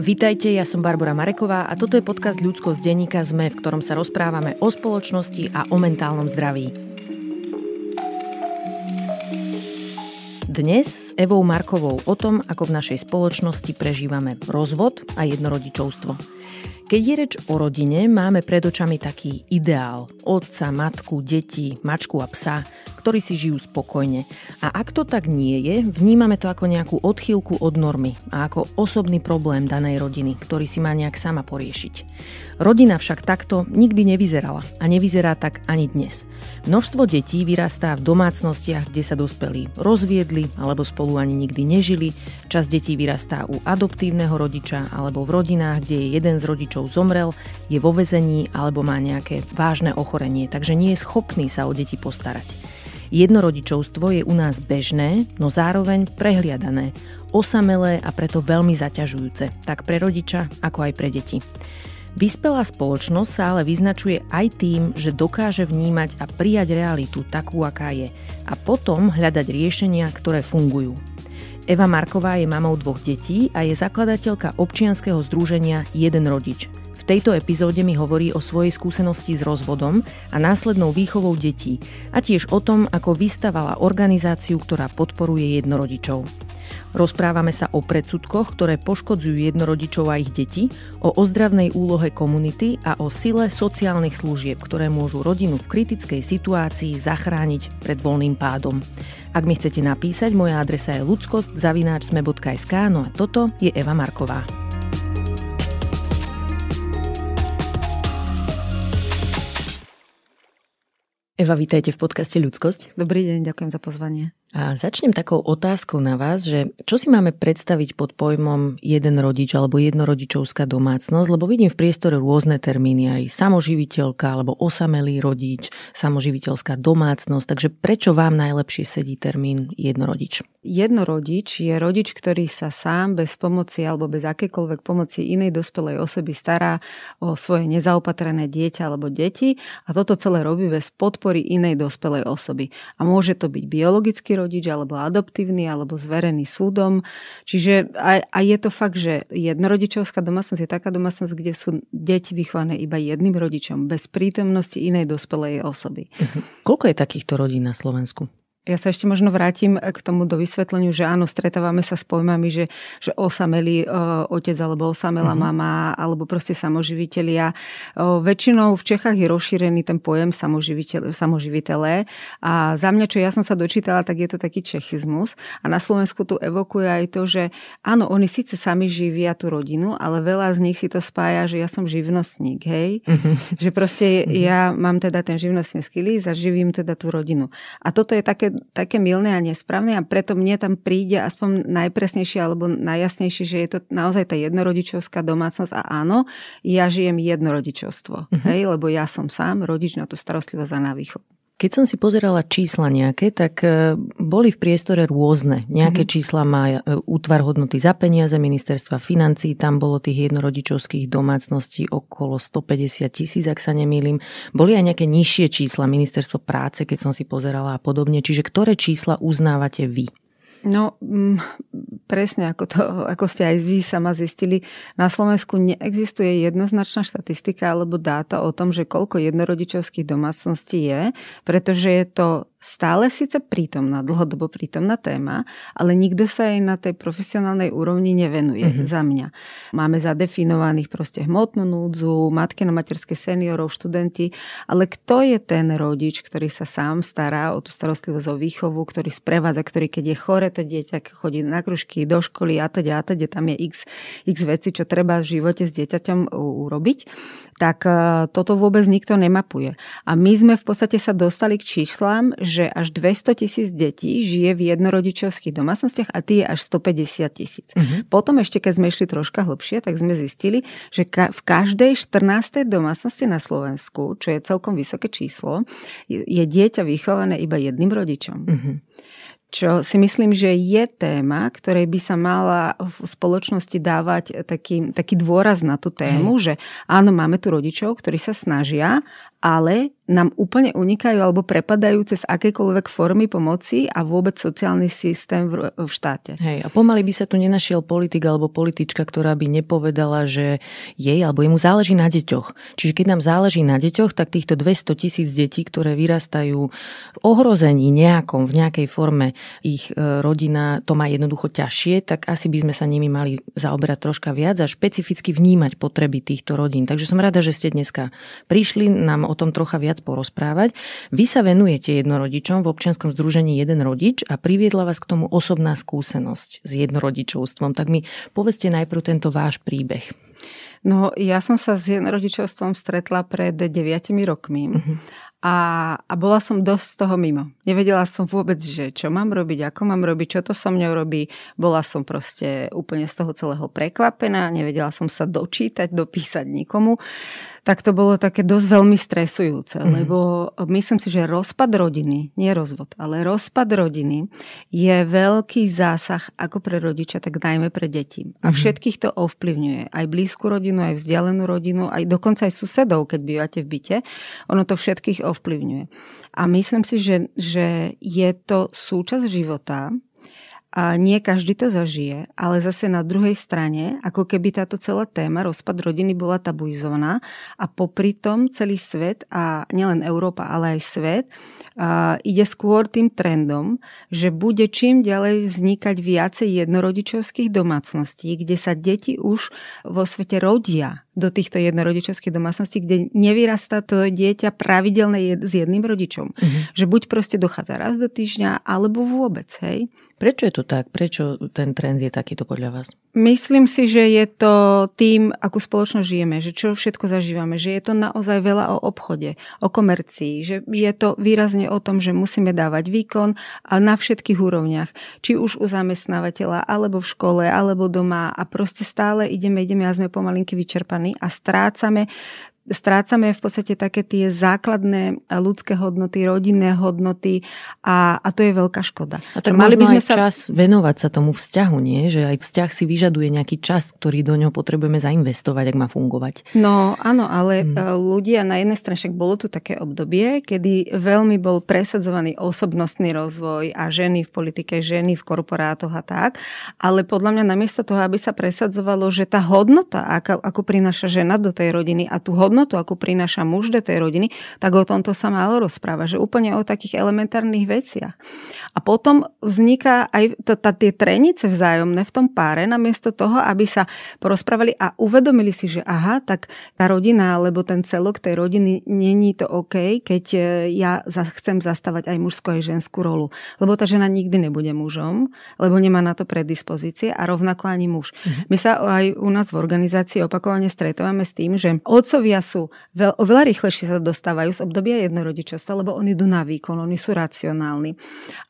Vítajte, ja som Barbara Mareková a toto je podcast Ľudsko z denníka ZME, v ktorom sa rozprávame o spoločnosti a o mentálnom zdraví. Dnes s Evou Markovou o tom, ako v našej spoločnosti prežívame rozvod a jednorodičovstvo. Keď je reč o rodine, máme pred očami taký ideál. Otca, matku, deti, mačku a psa, ktorí si žijú spokojne. A ak to tak nie je, vnímame to ako nejakú odchýlku od normy a ako osobný problém danej rodiny, ktorý si má nejak sama poriešiť. Rodina však takto nikdy nevyzerala a nevyzerá tak ani dnes. Množstvo detí vyrastá v domácnostiach, kde sa dospelí rozviedli alebo spolu ani nikdy nežili. Čas detí vyrastá u adoptívneho rodiča alebo v rodinách, kde je jeden z rodičov zomrel, je vo vezení alebo má nejaké vážne ochorenie, takže nie je schopný sa o deti postarať. Jednorodičovstvo je u nás bežné, no zároveň prehliadané, osamelé a preto veľmi zaťažujúce, tak pre rodiča ako aj pre deti. Vyspelá spoločnosť sa ale vyznačuje aj tým, že dokáže vnímať a prijať realitu takú, aká je a potom hľadať riešenia, ktoré fungujú. Eva Marková je mamou dvoch detí a je zakladateľka občianskeho združenia Jeden rodič. Tejto epizóde mi hovorí o svojej skúsenosti s rozvodom a následnou výchovou detí a tiež o tom, ako vystavala organizáciu, ktorá podporuje jednorodičov. Rozprávame sa o predsudkoch, ktoré poškodzujú jednorodičov a ich deti, o ozdravnej úlohe komunity a o sile sociálnych služieb, ktoré môžu rodinu v kritickej situácii zachrániť pred voľným pádom. Ak mi chcete napísať, moja adresa je ludskost.sme.sk, no a toto je Eva Marková. Eva, vítajte v podcaste Ľudskosť. Dobrý deň, ďakujem za pozvanie. A začnem takou otázkou na vás, že čo si máme predstaviť pod pojmom jeden rodič alebo jednorodičovská domácnosť, lebo vidím v priestore rôzne termíny, aj samoživiteľka alebo osamelý rodič, samoživiteľská domácnosť, takže prečo vám najlepšie sedí termín jednorodič? Jednorodič je rodič, ktorý sa sám bez pomoci alebo bez akékoľvek pomoci inej dospelej osoby stará o svoje nezaopatrené dieťa alebo deti a toto celé robí bez podpory inej dospelej osoby. A môže to byť biologický rodič, alebo adoptívny, alebo zverený súdom. Čiže a, a je to fakt, že jednorodičovská domácnosť je taká domácnosť, kde sú deti vychované iba jedným rodičom, bez prítomnosti inej dospelej osoby. Uh-huh. Koľko je takýchto rodín na Slovensku? Ja sa ešte možno vrátim k tomu do vysvetleniu, že áno, stretávame sa s pojmami, že, že osamelý uh, otec alebo osamelá uh-huh. mama alebo proste samoživitelia. Uh, väčšinou v Čechách je rozšírený ten pojem samoživiteľe a za mňa, čo ja som sa dočítala, tak je to taký čechizmus a na Slovensku tu evokuje aj to, že áno, oni síce sami živia tú rodinu, ale veľa z nich si to spája, že ja som živnostník, hej? Uh-huh. Že proste uh-huh. ja mám teda ten živnostnícky list a živím teda tú rodinu. A toto je také také milné a nesprávne a preto mne tam príde aspoň najpresnejšie alebo najjasnejšie, že je to naozaj tá jednorodičovská domácnosť a áno, ja žijem jednorodičovstvo, uh-huh. hej, lebo ja som sám rodič na tú starostlivosť a na výchovu. Keď som si pozerala čísla nejaké, tak e, boli v priestore rôzne. Nejaké mm-hmm. čísla má e, útvar hodnoty za peniaze ministerstva financí, tam bolo tých jednorodičovských domácností okolo 150 tisíc, ak sa nemýlim. Boli aj nejaké nižšie čísla ministerstvo práce, keď som si pozerala a podobne. Čiže ktoré čísla uznávate vy? No, mm, presne ako, to, ako ste aj vy sama zistili, na Slovensku neexistuje jednoznačná štatistika alebo dáta o tom, že koľko jednorodičovských domácností je, pretože je to stále síce prítomná, dlhodobo prítomná téma, ale nikto sa jej na tej profesionálnej úrovni nevenuje mm-hmm. za mňa. Máme zadefinovaných proste hmotnú núdzu, matky na materské seniorov, študenti, ale kto je ten rodič, ktorý sa sám stará o tú starostlivosť o výchovu, ktorý sprevádza, ktorý keď je chore to dieťa, chodí na kružky, do školy a teda a teda, tam je x, x veci, čo treba v živote s dieťaťom urobiť, tak e, toto vôbec nikto nemapuje. A my sme v podstate sa dostali k číslám, že až 200 tisíc detí žije v jednorodičovských domácnostiach a tie je až 150 tisíc. Uh-huh. Potom ešte, keď sme išli troška hlbšie, tak sme zistili, že ka- v každej 14. domácnosti na Slovensku, čo je celkom vysoké číslo, je, je dieťa vychované iba jedným rodičom. Uh-huh čo si myslím, že je téma, ktorej by sa mala v spoločnosti dávať taký, taký dôraz na tú tému, Hej. že áno, máme tu rodičov, ktorí sa snažia, ale nám úplne unikajú alebo prepadajú cez akékoľvek formy pomoci a vôbec sociálny systém v, v štáte. Hej, a pomaly by sa tu nenašiel politik alebo politička, ktorá by nepovedala, že jej alebo jemu záleží na deťoch. Čiže keď nám záleží na deťoch, tak týchto 200 tisíc detí, ktoré vyrastajú v ohrození nejakom, v nejakej forme ich e, rodina to má jednoducho ťažšie, tak asi by sme sa nimi mali zaoberať troška viac a špecificky vnímať potreby týchto rodín. Takže som rada, že ste dneska prišli nám o tom trocha viac porozprávať. Vy sa venujete jednorodičom v občianskom združení Jeden rodič a priviedla vás k tomu osobná skúsenosť s jednorodičovstvom. Tak mi povedzte najprv tento váš príbeh. No, ja som sa s jednorodičovstvom stretla pred 9 rokmi. Uh-huh. A, a bola som dosť z toho mimo. Nevedela som vôbec, že čo mám robiť, ako mám robiť, čo to so mňou robí. Bola som proste úplne z toho celého prekvapená, nevedela som sa dočítať, dopísať nikomu tak to bolo také dosť veľmi stresujúce, mm. lebo myslím si, že rozpad rodiny, nie rozvod, ale rozpad rodiny je veľký zásah ako pre rodiča, tak najmä pre deti. A mhm. všetkých to ovplyvňuje. Aj blízku rodinu, aj vzdialenú rodinu, aj dokonca aj susedov, keď bývate v byte. Ono to všetkých ovplyvňuje. A myslím si, že, že je to súčasť života, a nie každý to zažije, ale zase na druhej strane, ako keby táto celá téma, rozpad rodiny bola tabuizovaná a popri tom celý svet, a nielen Európa, ale aj svet, a ide skôr tým trendom, že bude čím ďalej vznikať viacej jednorodičovských domácností, kde sa deti už vo svete rodia do týchto jednorodičovských domácností, kde nevyrastá to dieťa pravidelne s jedným rodičom. Uh-huh. Že buď proste dochádza raz do týždňa, alebo vôbec, hej. Prečo je to tak? Prečo ten trend je takýto podľa vás? Myslím si, že je to tým, akú spoločnosť žijeme, že čo všetko zažívame, že je to naozaj veľa o obchode, o komercii, že je to výrazne o tom, že musíme dávať výkon a na všetkých úrovniach, či už u zamestnávateľa, alebo v škole, alebo doma a proste stále ideme, ideme a sme pomalinky vyčerpaní a strácame strácame v podstate také tie základné ľudské hodnoty, rodinné hodnoty a, a to je veľká škoda. A tak mali by sme sa... čas venovať sa tomu vzťahu, nie? Že aj vzťah si vyžaduje nejaký čas, ktorý do ňoho potrebujeme zainvestovať, ak má fungovať. No áno, ale hmm. ľudia na jednej strane, však bolo tu také obdobie, kedy veľmi bol presadzovaný osobnostný rozvoj a ženy v politike, ženy v korporátoch a tak, ale podľa mňa namiesto toho, aby sa presadzovalo, že tá hodnota, ako, ako prináša žena do tej rodiny a tú hodnotu hodnotu, ako prináša muž do tej rodiny, tak o tomto sa málo rozpráva, že úplne o takých elementárnych veciach. A potom vzniká aj to, tá, tie trenice vzájomné v tom páre, namiesto toho, aby sa porozprávali a uvedomili si, že aha, tak tá rodina, alebo ten celok tej rodiny není to OK, keď e, ja chcem zastávať aj mužskú aj ženskú rolu. Lebo tá žena nikdy nebude mužom, lebo nemá na to predispozície a rovnako ani muž. Mhm. My sa aj u nás v organizácii opakovane stretávame s tým, že otcovia sú veľ, oveľa rýchlejšie sa dostávajú z obdobia jednorodičovstva, lebo oni idú na výkon, oni sú racionálni.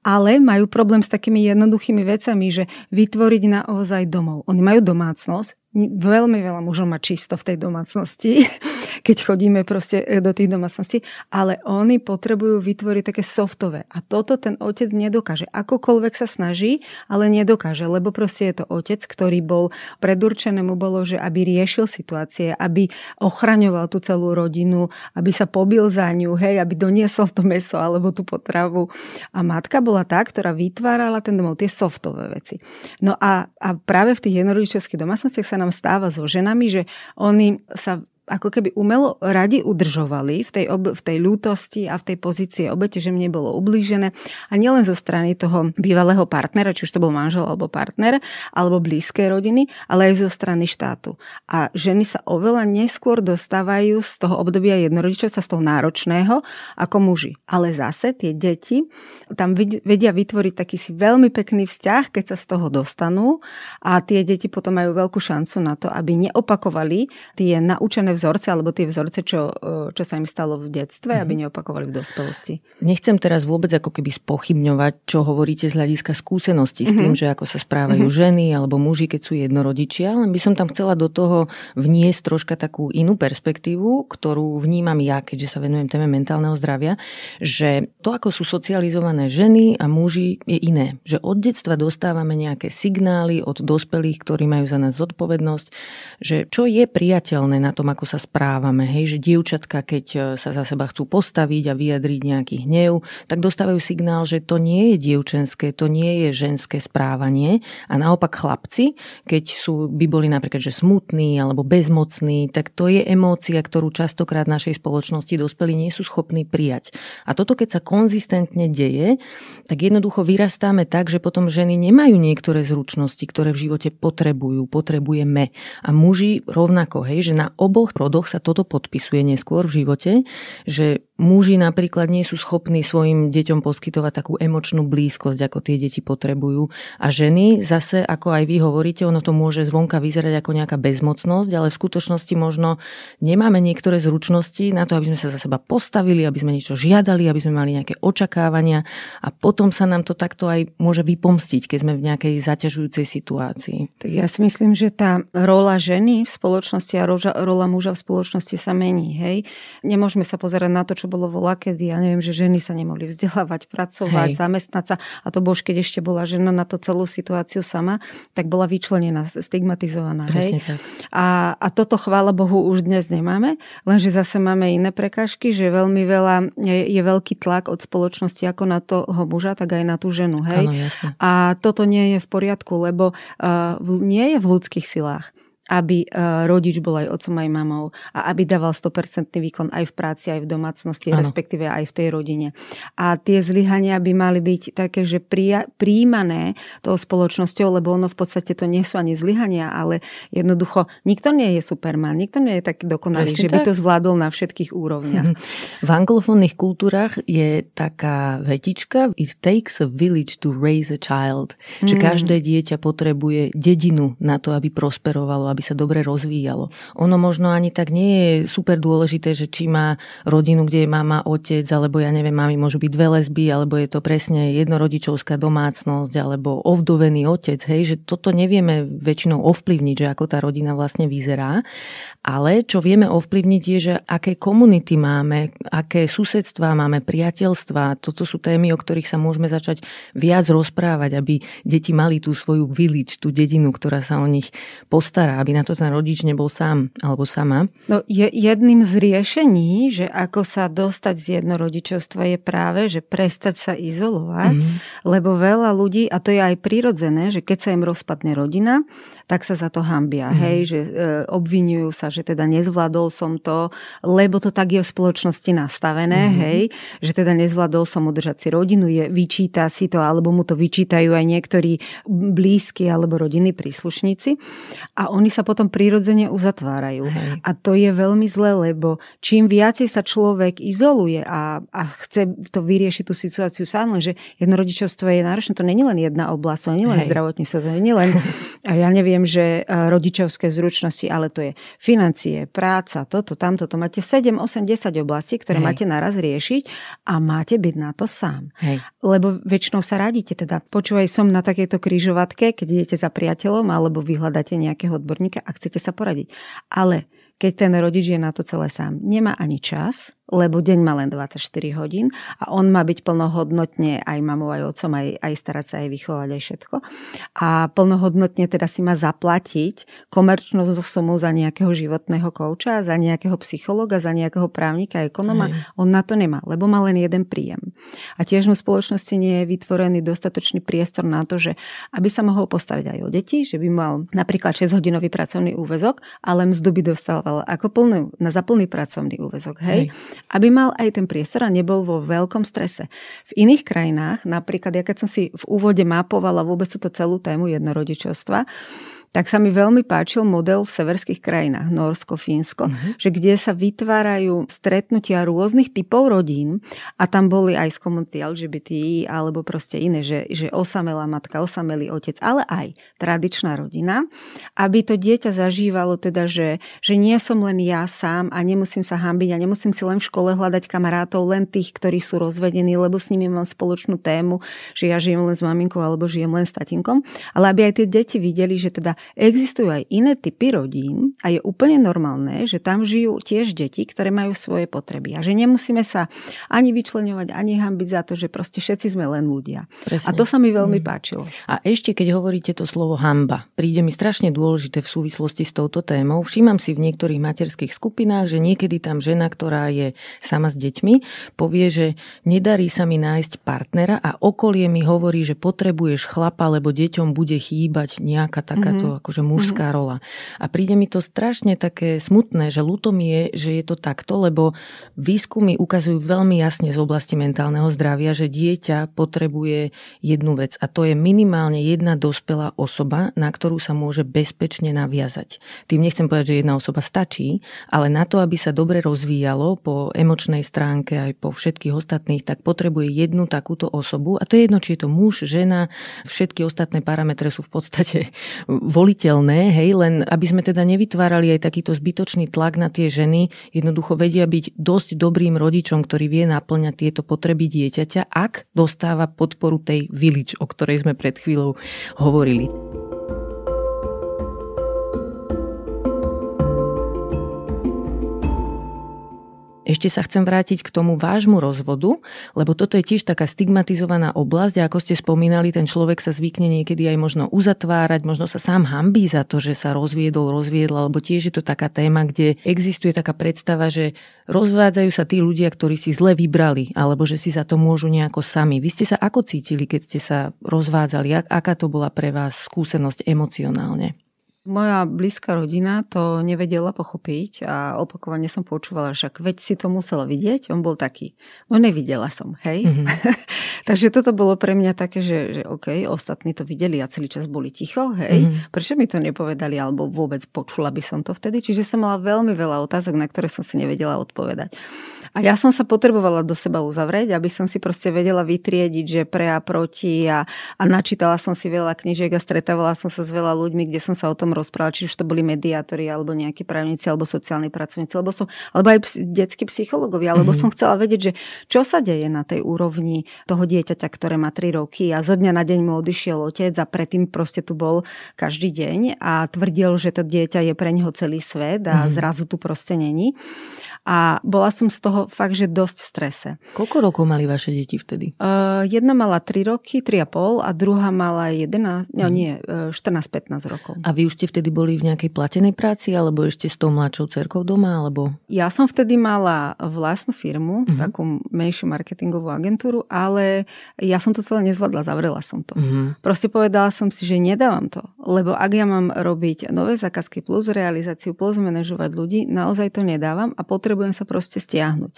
Ale majú problém s takými jednoduchými vecami, že vytvoriť naozaj domov. Oni majú domácnosť, veľmi veľa mužov má čisto v tej domácnosti, keď chodíme proste e, do tých domácností, ale oni potrebujú vytvoriť také softové. A toto ten otec nedokáže. Akokoľvek sa snaží, ale nedokáže, lebo proste je to otec, ktorý bol predurčené mu bolo, že aby riešil situácie, aby ochraňoval tú celú rodinu, aby sa pobil za ňu, hej, aby doniesol to meso alebo tú potravu. A matka bola tá, ktorá vytvárala ten domov, tie softové veci. No a, a práve v tých jednorodičovských domácnostiach sa nám stáva so ženami, že oni sa ako keby umelo radi udržovali v tej, ob, v tej ľútosti a v tej pozícii obete, že mne bolo ublížené. A nielen zo strany toho bývalého partnera, či už to bol manžel alebo partner, alebo blízkej rodiny, ale aj zo strany štátu. A ženy sa oveľa neskôr dostávajú z toho obdobia jednorodičovstva, z toho náročného, ako muži. Ale zase tie deti tam vedia vytvoriť taký si veľmi pekný vzťah, keď sa z toho dostanú a tie deti potom majú veľkú šancu na to, aby neopakovali tie naučené vzorce alebo tie vzorce, čo, e, čo sa im stalo v detstve, mm-hmm. aby mhm. neopakovali v dospelosti. Nechcem teraz vôbec ako keby spochybňovať, čo hovoríte z hľadiska skúsenosti mm-hmm. s tým, mhm. že ako sa správajú mm-hmm. ženy alebo muži, keď sú jednorodičia, len by som tam chcela do toho vniesť troška takú inú perspektívu, ktorú vnímam ja, keďže sa venujem téme mentálneho zdravia, že to, ako sú socializované ženy a muži, je iné. Že od detstva dostávame nejaké signály od dospelých, ktorí majú za nás zodpovednosť, že čo je priateľné na tom, ako sa správame. Hej, že dievčatka, keď e, sa za seba chcú postaviť a vyjadriť nejaký hnev, tak dostávajú signál, že to nie je dievčenské, to nie je ženské správanie. A naopak chlapci, keď sú, by boli napríklad že smutní alebo bezmocní, tak to je emócia, ktorú častokrát v našej spoločnosti dospelí nie sú schopní prijať. A toto, keď sa konzistentne deje, tak jednoducho vyrastáme tak, že potom ženy nemajú niektoré zručnosti, ktoré v živote potrebujú, potrebujeme. A muži rovnako, hej, že na oboch rodoch sa toto podpisuje neskôr v živote, že muži napríklad nie sú schopní svojim deťom poskytovať takú emočnú blízkosť, ako tie deti potrebujú. A ženy zase, ako aj vy hovoríte, ono to môže zvonka vyzerať ako nejaká bezmocnosť, ale v skutočnosti možno nemáme niektoré zručnosti na to, aby sme sa za seba postavili, aby sme niečo žiadali, aby sme mali nejaké očakávania a potom sa nám to takto aj môže vypomstiť, keď sme v nejakej zaťažujúcej situácii. Tak ja si myslím, že tá rola ženy v spoločnosti a rola muža v spoločnosti sa mení. Hej? Nemôžeme sa pozerať na to, čo bolo voľa kedy, ja neviem, že ženy sa nemohli vzdelávať, pracovať, Hej. zamestnať sa. A to bož, keď ešte bola žena na to celú situáciu sama, tak bola vyčlenená, stigmatizovaná. Hej? Tak. A, a toto, chvála Bohu, už dnes nemáme, lenže zase máme iné prekážky, že veľmi veľa je, je veľký tlak od spoločnosti ako na toho muža, tak aj na tú ženu. Hej? Ano, a toto nie je v poriadku, lebo uh, nie je v ľudských silách aby e, rodič bol aj otcom, aj mamou a aby dával 100% výkon aj v práci, aj v domácnosti, ano. respektíve aj v tej rodine. A tie zlyhania by mali byť také, že prija- príjmané tou spoločnosťou, lebo ono v podstate to nie sú ani zlyhania, ale jednoducho nikto nie je superman, nikto nie je taký dokonalý, Presne že tak. by to zvládol na všetkých úrovniach. V anglofónnych kultúrach je taká vetička It takes a village to raise a child. Že mm. každé dieťa potrebuje dedinu na to, aby prosperovalo, aby aby sa dobre rozvíjalo. Ono možno ani tak nie je super dôležité, že či má rodinu, kde je mama, otec, alebo ja neviem, mami môžu byť dve lesby, alebo je to presne jednorodičovská domácnosť, alebo ovdovený otec, hej, že toto nevieme väčšinou ovplyvniť, že ako tá rodina vlastne vyzerá. Ale čo vieme ovplyvniť je, že aké komunity máme, aké susedstva máme, priateľstva. Toto sú témy, o ktorých sa môžeme začať viac rozprávať, aby deti mali tú svoju village, tú dedinu, ktorá sa o nich postará, aby na to ten rodič nebol sám alebo sama. No, je jedným z riešení, že ako sa dostať z jednorodičovstva je práve, že prestať sa izolovať, mm-hmm. lebo veľa ľudí, a to je aj prirodzené, že keď sa im rozpadne rodina, tak sa za to hambia, mm-hmm. hej, že e, obvinujú sa, že teda nezvládol som to, lebo to tak je v spoločnosti nastavené, mm-hmm. hej, že teda nezvládol som udržať si rodinu, je, vyčíta si to, alebo mu to vyčítajú aj niektorí blízki alebo rodinní príslušníci a oni sa potom prirodzene uzatvárajú. Hej. A to je veľmi zlé, lebo čím viacej sa človek izoluje a, a chce to vyriešiť tú situáciu sám, že jednorodičovstvo je náročné, to není len jedna oblasť, to nie len zdravotníctvo, to nie len, a ja neviem, že rodičovské zručnosti, ale to je financie, práca, toto, tamto, to máte 7, 8, 10 oblastí, ktoré Hej. máte naraz riešiť a máte byť na to sám. Hej. Lebo väčšinou sa radíte, teda počúvaj som na takejto krížovatke, keď idete za priateľom alebo vyhľadáte nejakého odborníka a chcete sa poradiť. Ale keď ten rodič je na to celé sám, nemá ani čas, lebo deň má len 24 hodín a on má byť plnohodnotne aj mamou, aj otcom, aj, aj starať sa, aj vychovať, aj všetko. A plnohodnotne teda si má zaplatiť komerčnú sumu za nejakého životného kouča, za nejakého psychologa, za nejakého právnika, ekonoma. Hej. On na to nemá, lebo má len jeden príjem. A tiež mu v spoločnosti nie je vytvorený dostatočný priestor na to, že aby sa mohol postarať aj o deti, že by mal napríklad 6-hodinový pracovný úvezok, ale mzdu by dostával ako plný, na plný pracovný úvezok. Hej? hej aby mal aj ten priestor a nebol vo veľkom strese. V iných krajinách, napríklad ja keď som si v úvode mapovala vôbec túto celú tému jednorodičovstva, tak sa mi veľmi páčil model v severských krajinách, Norsko, Fínsko, uh-huh. že kde sa vytvárajú stretnutia rôznych typov rodín a tam boli aj z komunity LGBTI alebo proste iné, že, že osamelá matka, osamelý otec, ale aj tradičná rodina, aby to dieťa zažívalo teda, že, že nie som len ja sám a nemusím sa hambiť a nemusím si len v škole hľadať kamarátov, len tých, ktorí sú rozvedení, lebo s nimi mám spoločnú tému, že ja žijem len s maminkou alebo žijem len s tatinkom, ale aby aj tie deti videli, že teda existujú aj iné typy rodín a je úplne normálne, že tam žijú tiež deti, ktoré majú svoje potreby a že nemusíme sa ani vyčleňovať, ani hambiť za to, že proste všetci sme len ľudia. Presne. A to sa mi veľmi mm. páčilo. A ešte keď hovoríte to slovo hamba, príde mi strašne dôležité v súvislosti s touto témou. Všímam si v niektorých materských skupinách, že niekedy tam žena, ktorá je sama s deťmi, povie, že nedarí sa mi nájsť partnera a okolie mi hovorí, že potrebuješ chlapa, lebo deťom bude chýbať nejaká takáto mm-hmm. akože mužská mm-hmm. rola. A príde mi to strašne také smutné, že ľúto mi je, že je to takto, lebo výskumy ukazujú veľmi jasne z oblasti mentálneho zdravia, že dieťa potrebuje jednu vec a to je minimálne jedna dospelá osoba, na ktorú sa môže bezpečne naviazať. Tým nechcem povedať, že jedna osoba stačí, ale na to, aby sa dobre rozvíjalo po emočnej stránke aj po všetkých ostatných, tak potrebuje jednu takúto osobu a to je jedno, či je to muž, žena, všetky ostatné parametre sú v podstate voliteľné, hej, len aby sme teda nevytvárali aj takýto zbytočný tlak na tie ženy, jednoducho vedia byť dosť dobrým rodičom, ktorý vie naplňať tieto potreby dieťaťa, ak dostáva podporu tej village, o ktorej sme pred chvíľou hovorili. Ešte sa chcem vrátiť k tomu vášmu rozvodu, lebo toto je tiež taká stigmatizovaná oblasť a ako ste spomínali, ten človek sa zvykne niekedy aj možno uzatvárať, možno sa sám hambí za to, že sa rozviedol, rozviedla, lebo tiež je to taká téma, kde existuje taká predstava, že rozvádzajú sa tí ľudia, ktorí si zle vybrali, alebo že si za to môžu nejako sami. Vy ste sa ako cítili, keď ste sa rozvádzali? Aká to bola pre vás skúsenosť emocionálne? Moja blízka rodina to nevedela pochopiť a opakovane som počúvala, však veď si to musela vidieť, on bol taký. No nevidela som, hej. Mm-hmm. Takže toto bolo pre mňa také, že, že OK, ostatní to videli a celý čas boli ticho, hej. Mm-hmm. Prečo mi to nepovedali, alebo vôbec počula by som to vtedy. Čiže som mala veľmi veľa otázok, na ktoré som si nevedela odpovedať. A ja som sa potrebovala do seba uzavrieť, aby som si proste vedela vytriediť, že pre a proti a, a načítala som si veľa knižiek a stretávala som sa s veľa ľuďmi, kde som sa o tom rozprávala, či už to boli mediátori, alebo nejakí právnici, alebo sociálni pracovníci, alebo, som, alebo aj detskí psychológovia, alebo mm-hmm. som chcela vedieť, že čo sa deje na tej úrovni toho dieťaťa, ktoré má 3 roky a zo dňa na deň mu odišiel otec a predtým proste tu bol každý deň a tvrdil, že to dieťa je pre neho celý svet a mm-hmm. zrazu tu proste není. A bola som z toho fakt, že dosť v strese. Koľko rokov mali vaše deti vtedy? Uh, jedna mala 3 roky, 3,5 a druhá mala 11, mm. no mhm. nie, 14-15 rokov. A vy už ste vtedy boli v nejakej platenej práci alebo ešte s tou mladšou cerkou doma? Alebo... Ja som vtedy mala vlastnú firmu, mm-hmm. takú menšiu marketingovú agentúru, ale ja som to celé nezvládla, zavrela som to. Mm-hmm. Proste povedala som si, že nedávam to, lebo ak ja mám robiť nové zákazky plus realizáciu plus manažovať ľudí, naozaj to nedávam a potrebujem sa proste stiahnuť.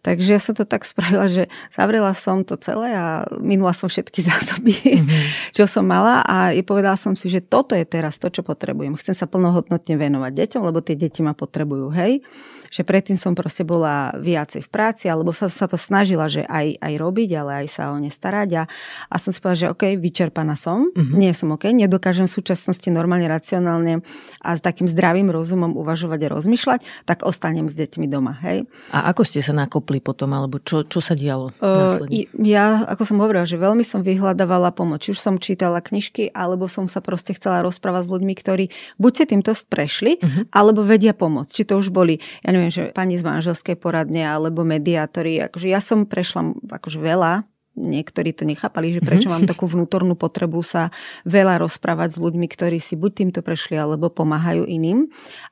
Takže ja som to tak spravila, že zavrela som to celé a minula som všetky zásoby, mm-hmm. čo som mala a povedala som si, že toto je teraz to, čo potrebujem. Chcem sa plnohodnotne venovať deťom, lebo tie deti ma potrebujú, hej. Že predtým som proste bola viacej v práci, alebo sa, sa to snažila, že aj, aj robiť, ale aj sa o ne starať a, a som si povedala, že OK, vyčerpaná som, mm-hmm. nie som OK, nedokážem v súčasnosti normálne, racionálne a s takým zdravým rozumom uvažovať a rozmýšľať, tak ostanem s deťmi doma, hej. A ako ste sa nakopli potom, alebo čo, čo sa dialo? Uh, ja, ako som hovorila, že veľmi som vyhľadávala pomoc. Už som čítala knižky, alebo som sa proste chcela rozprávať s ľuďmi, ktorí buď si týmto prešli, uh-huh. alebo vedia pomôcť. Či to už boli, ja neviem, že pani z manželskej poradne, alebo mediátori. Akože ja som prešla akože veľa niektorí to nechápali, že prečo mám takú vnútornú potrebu sa veľa rozprávať s ľuďmi, ktorí si buď týmto prešli, alebo pomáhajú iným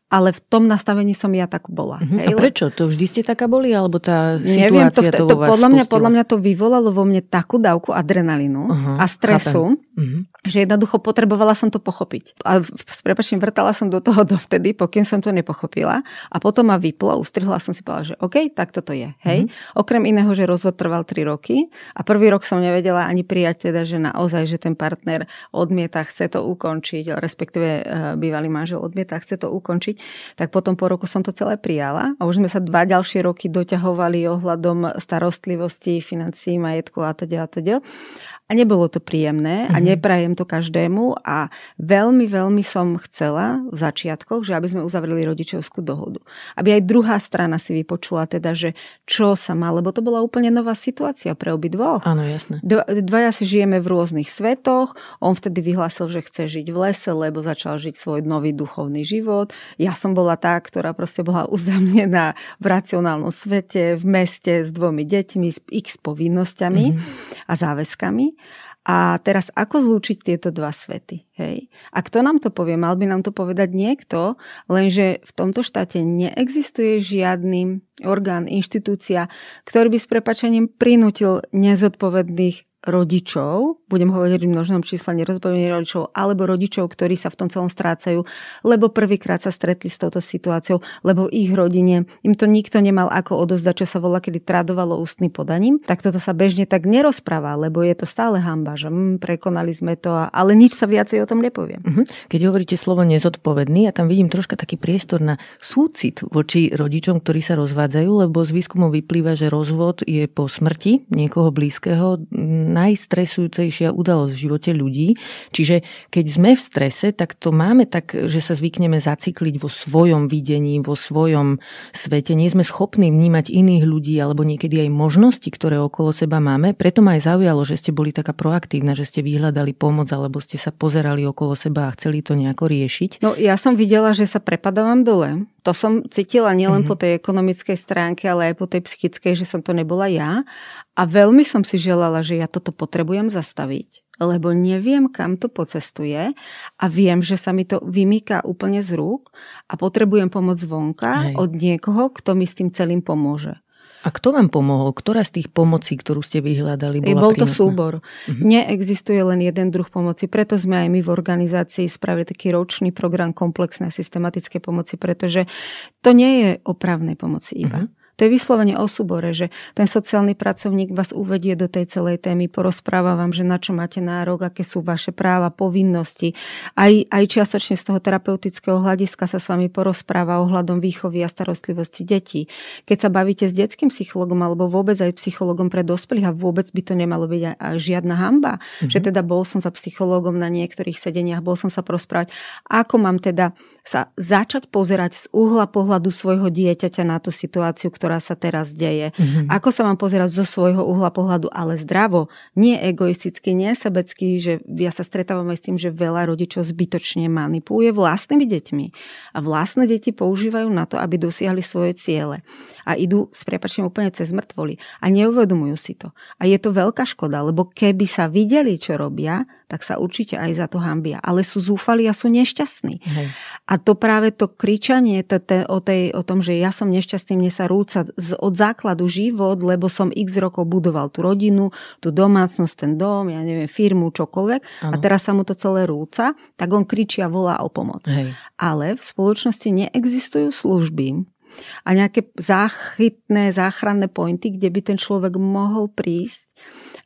ale v tom nastavení som ja tak bola. Uh-huh. Hej? A prečo? To vždy ste taká boli? Alebo tá Neviem, to, to, to podľa, mňa, podľa mňa to vyvolalo vo mne takú dávku adrenalínu uh-huh. a stresu, uh-huh. že jednoducho potrebovala som to pochopiť. A s prepačím, vrtala som do toho dovtedy, pokým som to nepochopila. A potom ma vyplo, ustrihla som si povedala, že OK, tak toto je. Hej? Uh-huh. Okrem iného, že rozvod trval 3 roky a prvý rok som nevedela ani prijať teda, že naozaj, že ten partner odmieta, chce to ukončiť, respektíve e, bývalý manžel odmieta, chce to ukončiť tak potom po roku som to celé prijala a už sme sa dva ďalšie roky doťahovali ohľadom starostlivosti, financií, majetku a teda a teda. A nebolo to príjemné a mhm. neprajem to každému a veľmi, veľmi som chcela v začiatkoch, že aby sme uzavreli rodičovskú dohodu. Aby aj druhá strana si vypočula teda, že čo sa má, lebo to bola úplne nová situácia pre obidvoch. Áno, jasné. Dva, dvaja si žijeme v rôznych svetoch, on vtedy vyhlásil, že chce žiť v lese, lebo začal žiť svoj nový duchovný život. Ja som bola tá, ktorá proste bola uzamnená v racionálnom svete, v meste s dvomi deťmi, s x povinnosťami mm-hmm. a záväzkami. A teraz ako zlúčiť tieto dva svety? Hej? A kto nám to povie? Mal by nám to povedať niekto, lenže v tomto štáte neexistuje žiadny orgán, inštitúcia, ktorý by s prepačením prinútil nezodpovedných rodičov, budem hovoriť v množnom čísle nerozpovedených rodičov, alebo rodičov, ktorí sa v tom celom strácajú, lebo prvýkrát sa stretli s touto situáciou, lebo ich rodine im to nikto nemal ako odozdať, čo sa volá, kedy tradovalo ústnym podaním, tak toto sa bežne tak nerozpráva, lebo je to stále hamba, že hm, prekonali sme to, ale nič sa viacej o tom nepovie. Uh-huh. Keď hovoríte slovo nezodpovedný, ja tam vidím troška taký priestor na súcit voči rodičom, ktorí sa rozvádzajú, lebo z výskumov vyplýva, že rozvod je po smrti niekoho blízkeho najstresujúcejšia udalosť v živote ľudí. Čiže keď sme v strese, tak to máme tak, že sa zvykneme zacikliť vo svojom videní, vo svojom svete. Nie sme schopní vnímať iných ľudí alebo niekedy aj možnosti, ktoré okolo seba máme. Preto ma aj zaujalo, že ste boli taká proaktívna, že ste vyhľadali pomoc alebo ste sa pozerali okolo seba a chceli to nejako riešiť. No ja som videla, že sa prepadávam dole. To som cítila nielen mm-hmm. po tej ekonomickej stránke, ale aj po tej psychickej, že som to nebola ja. A veľmi som si želala, že ja toto potrebujem zastaviť, lebo neviem, kam to pocestuje a viem, že sa mi to vymýka úplne z rúk a potrebujem pomoc zvonka Hej. od niekoho, kto mi s tým celým pomôže. A kto vám pomohol? Ktorá z tých pomocí, ktorú ste vyhľadali, bola Bol to prínosná? súbor. Uh-huh. Neexistuje len jeden druh pomoci. Preto sme aj my v organizácii spravili taký ročný program komplexnej systematickej pomoci, pretože to nie je o právnej pomoci iba. Uh-huh. To je vyslovene o súbore, že ten sociálny pracovník vás uvedie do tej celej témy, porozpráva vám, že na čo máte nárok, aké sú vaše práva, povinnosti. Aj, aj čiastočne z toho terapeutického hľadiska sa s vami porozpráva ohľadom výchovy a starostlivosti detí. Keď sa bavíte s detským psychologom alebo vôbec aj psychologom pre dospelých a vôbec by to nemalo byť aj žiadna hamba, mm-hmm. že teda bol som za psychologom na niektorých sedeniach, bol som sa porozprávať, ako mám teda sa začať pozerať z uhla pohľadu svojho dieťaťa na tú situáciu, ktorá ktorá sa teraz deje. Mm-hmm. Ako sa mám pozerať zo svojho uhla pohľadu, ale zdravo, nie egoisticky, nie sebecky, že ja sa stretávam aj s tým, že veľa rodičov zbytočne manipuluje vlastnými deťmi. A vlastné deti používajú na to, aby dosiahli svoje ciele. A idú s prepačením úplne cez mŕtvoly. A neuvedomujú si to. A je to veľká škoda, lebo keby sa videli, čo robia, tak sa určite aj za to hambia. Ale sú zúfali a sú nešťastní. Hej. A to práve to kričanie to, to, o, tej, o tom, že ja som nešťastný, mne sa rúca z, od základu život, lebo som x rokov budoval tú rodinu, tú domácnosť, ten dom, ja neviem, firmu, čokoľvek. Ano. A teraz sa mu to celé rúca, tak on kričia, volá o pomoc. Hej. Ale v spoločnosti neexistujú služby, a nejaké záchytné, záchranné pointy, kde by ten človek mohol prísť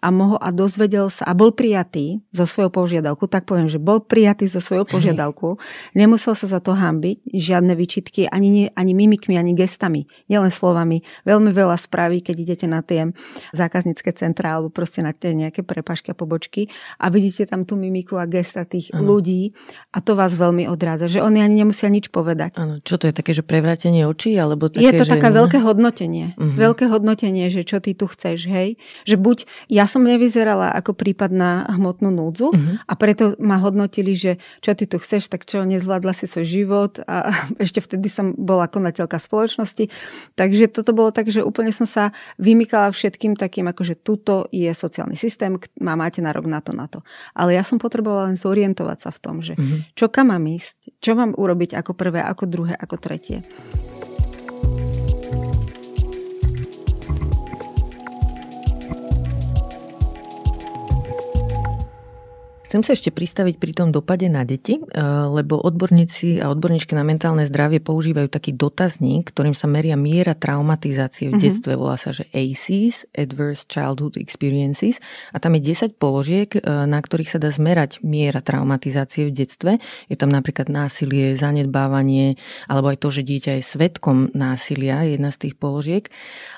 a, mohol, a dozvedel sa a bol prijatý zo svojou požiadavku, tak poviem, že bol prijatý zo svojou požiadavku, nemusel sa za to hambiť, žiadne výčitky, ani, nie, ani mimikmi, ani gestami, nielen slovami. Veľmi veľa spraví, keď idete na tie zákaznícke centra alebo proste na tie nejaké prepašky a pobočky a vidíte tam tú mimiku a gesta tých ano. ľudí a to vás veľmi odrádza, že oni ani nemusia nič povedať. Ano. Čo to je také, že prevrátenie očí? Alebo také, je to že... také veľké hodnotenie. Uh-huh. Veľké hodnotenie, že čo ty tu chceš, hej? Že buď ja som nevyzerala ako prípad na hmotnú núdzu uh-huh. a preto ma hodnotili, že čo ty tu chceš, tak čo, nezvládla si svoj život a ešte vtedy som bola konateľka spoločnosti. Takže toto bolo tak, že úplne som sa vymykala všetkým takým, akože tuto je sociálny systém, má, máte nárok na to, na to. Ale ja som potrebovala len zorientovať sa v tom, že uh-huh. čo kam mám ísť, čo mám urobiť ako prvé, ako druhé, ako tretie. Chcem sa ešte pristaviť pri tom dopade na deti, eh, lebo odborníci a odborníčky na mentálne zdravie používajú taký dotazník, ktorým sa meria miera traumatizácie v mm-hmm. detstve. Volá sa, že ACEs, Adverse Childhood Experiences. A tam je 10 položiek, eh, na ktorých sa dá zmerať miera traumatizácie v detstve. Je tam napríklad násilie, zanedbávanie, alebo aj to, že dieťa je svetkom násilia, jedna z tých položiek.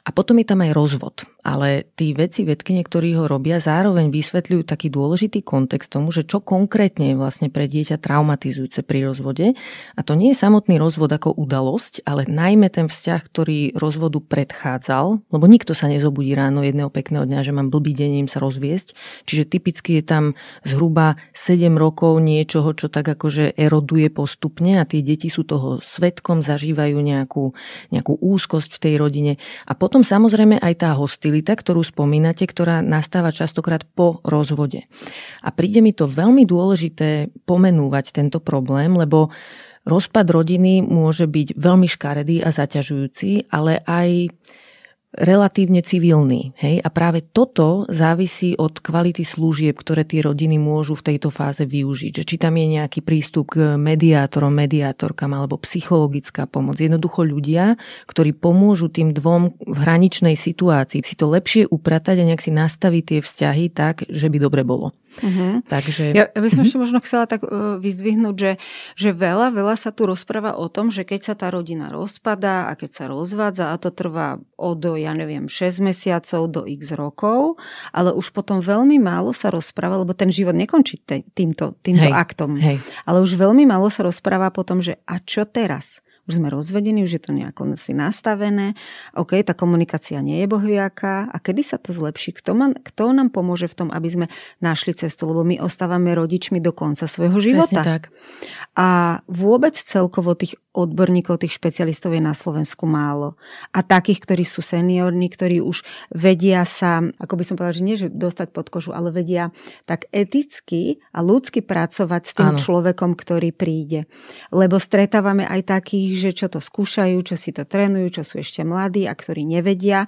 A potom je tam aj rozvod. Ale tí veci, vedkyne, ktorí ho robia, zároveň vysvetľujú taký dôležitý kontext tomu, že čo konkrétne je vlastne pre dieťa traumatizujúce pri rozvode. A to nie je samotný rozvod ako udalosť, ale najmä ten vzťah, ktorý rozvodu predchádzal, lebo nikto sa nezobudí ráno jedného pekného dňa, že mám blbý deň sa rozviesť. Čiže typicky je tam zhruba 7 rokov niečoho, čo tak akože eroduje postupne a tie deti sú toho svetkom, zažívajú nejakú, nejakú úzkosť v tej rodine. A potom samozrejme aj tá hostilita, ktorú spomínate, ktorá nastáva častokrát po rozvode. A príde mi to veľmi dôležité pomenúvať tento problém, lebo rozpad rodiny môže byť veľmi škaredý a zaťažujúci, ale aj relatívne civilný. Hej? A práve toto závisí od kvality služieb, ktoré tie rodiny môžu v tejto fáze využiť. Či tam je nejaký prístup k mediátorom, mediátorkám alebo psychologická pomoc. Jednoducho ľudia, ktorí pomôžu tým dvom v hraničnej situácii si to lepšie upratať a nejak si nastaviť tie vzťahy tak, že by dobre bolo. Uh-huh. Takže... Ja, ja by som uh-huh. ešte možno chcela tak uh, vyzdvihnúť, že, že veľa, veľa sa tu rozpráva o tom, že keď sa tá rodina rozpadá a keď sa rozvádza a to trvá od, ja neviem, 6 mesiacov do x rokov, ale už potom veľmi málo sa rozpráva, lebo ten život nekončí te, týmto, týmto hej, aktom. Hej. Ale už veľmi málo sa rozpráva potom, že a čo teraz? Už sme rozvedení, už je to nejako si nastavené, OK, tá komunikácia nie je bohviaká a kedy sa to zlepší? Kto, man, kto nám pomôže v tom, aby sme našli cestu, lebo my ostávame rodičmi do konca svojho života. tak. A vôbec celkovo tých odborníkov, tých špecialistov je na Slovensku málo. A takých, ktorí sú seniorní, ktorí už vedia sa, ako by som povedala, že nie, že dostať pod kožu, ale vedia tak eticky a ľudsky pracovať s tým Áno. človekom, ktorý príde. Lebo stretávame aj takých, že čo to skúšajú, čo si to trénujú, čo sú ešte mladí a ktorí nevedia.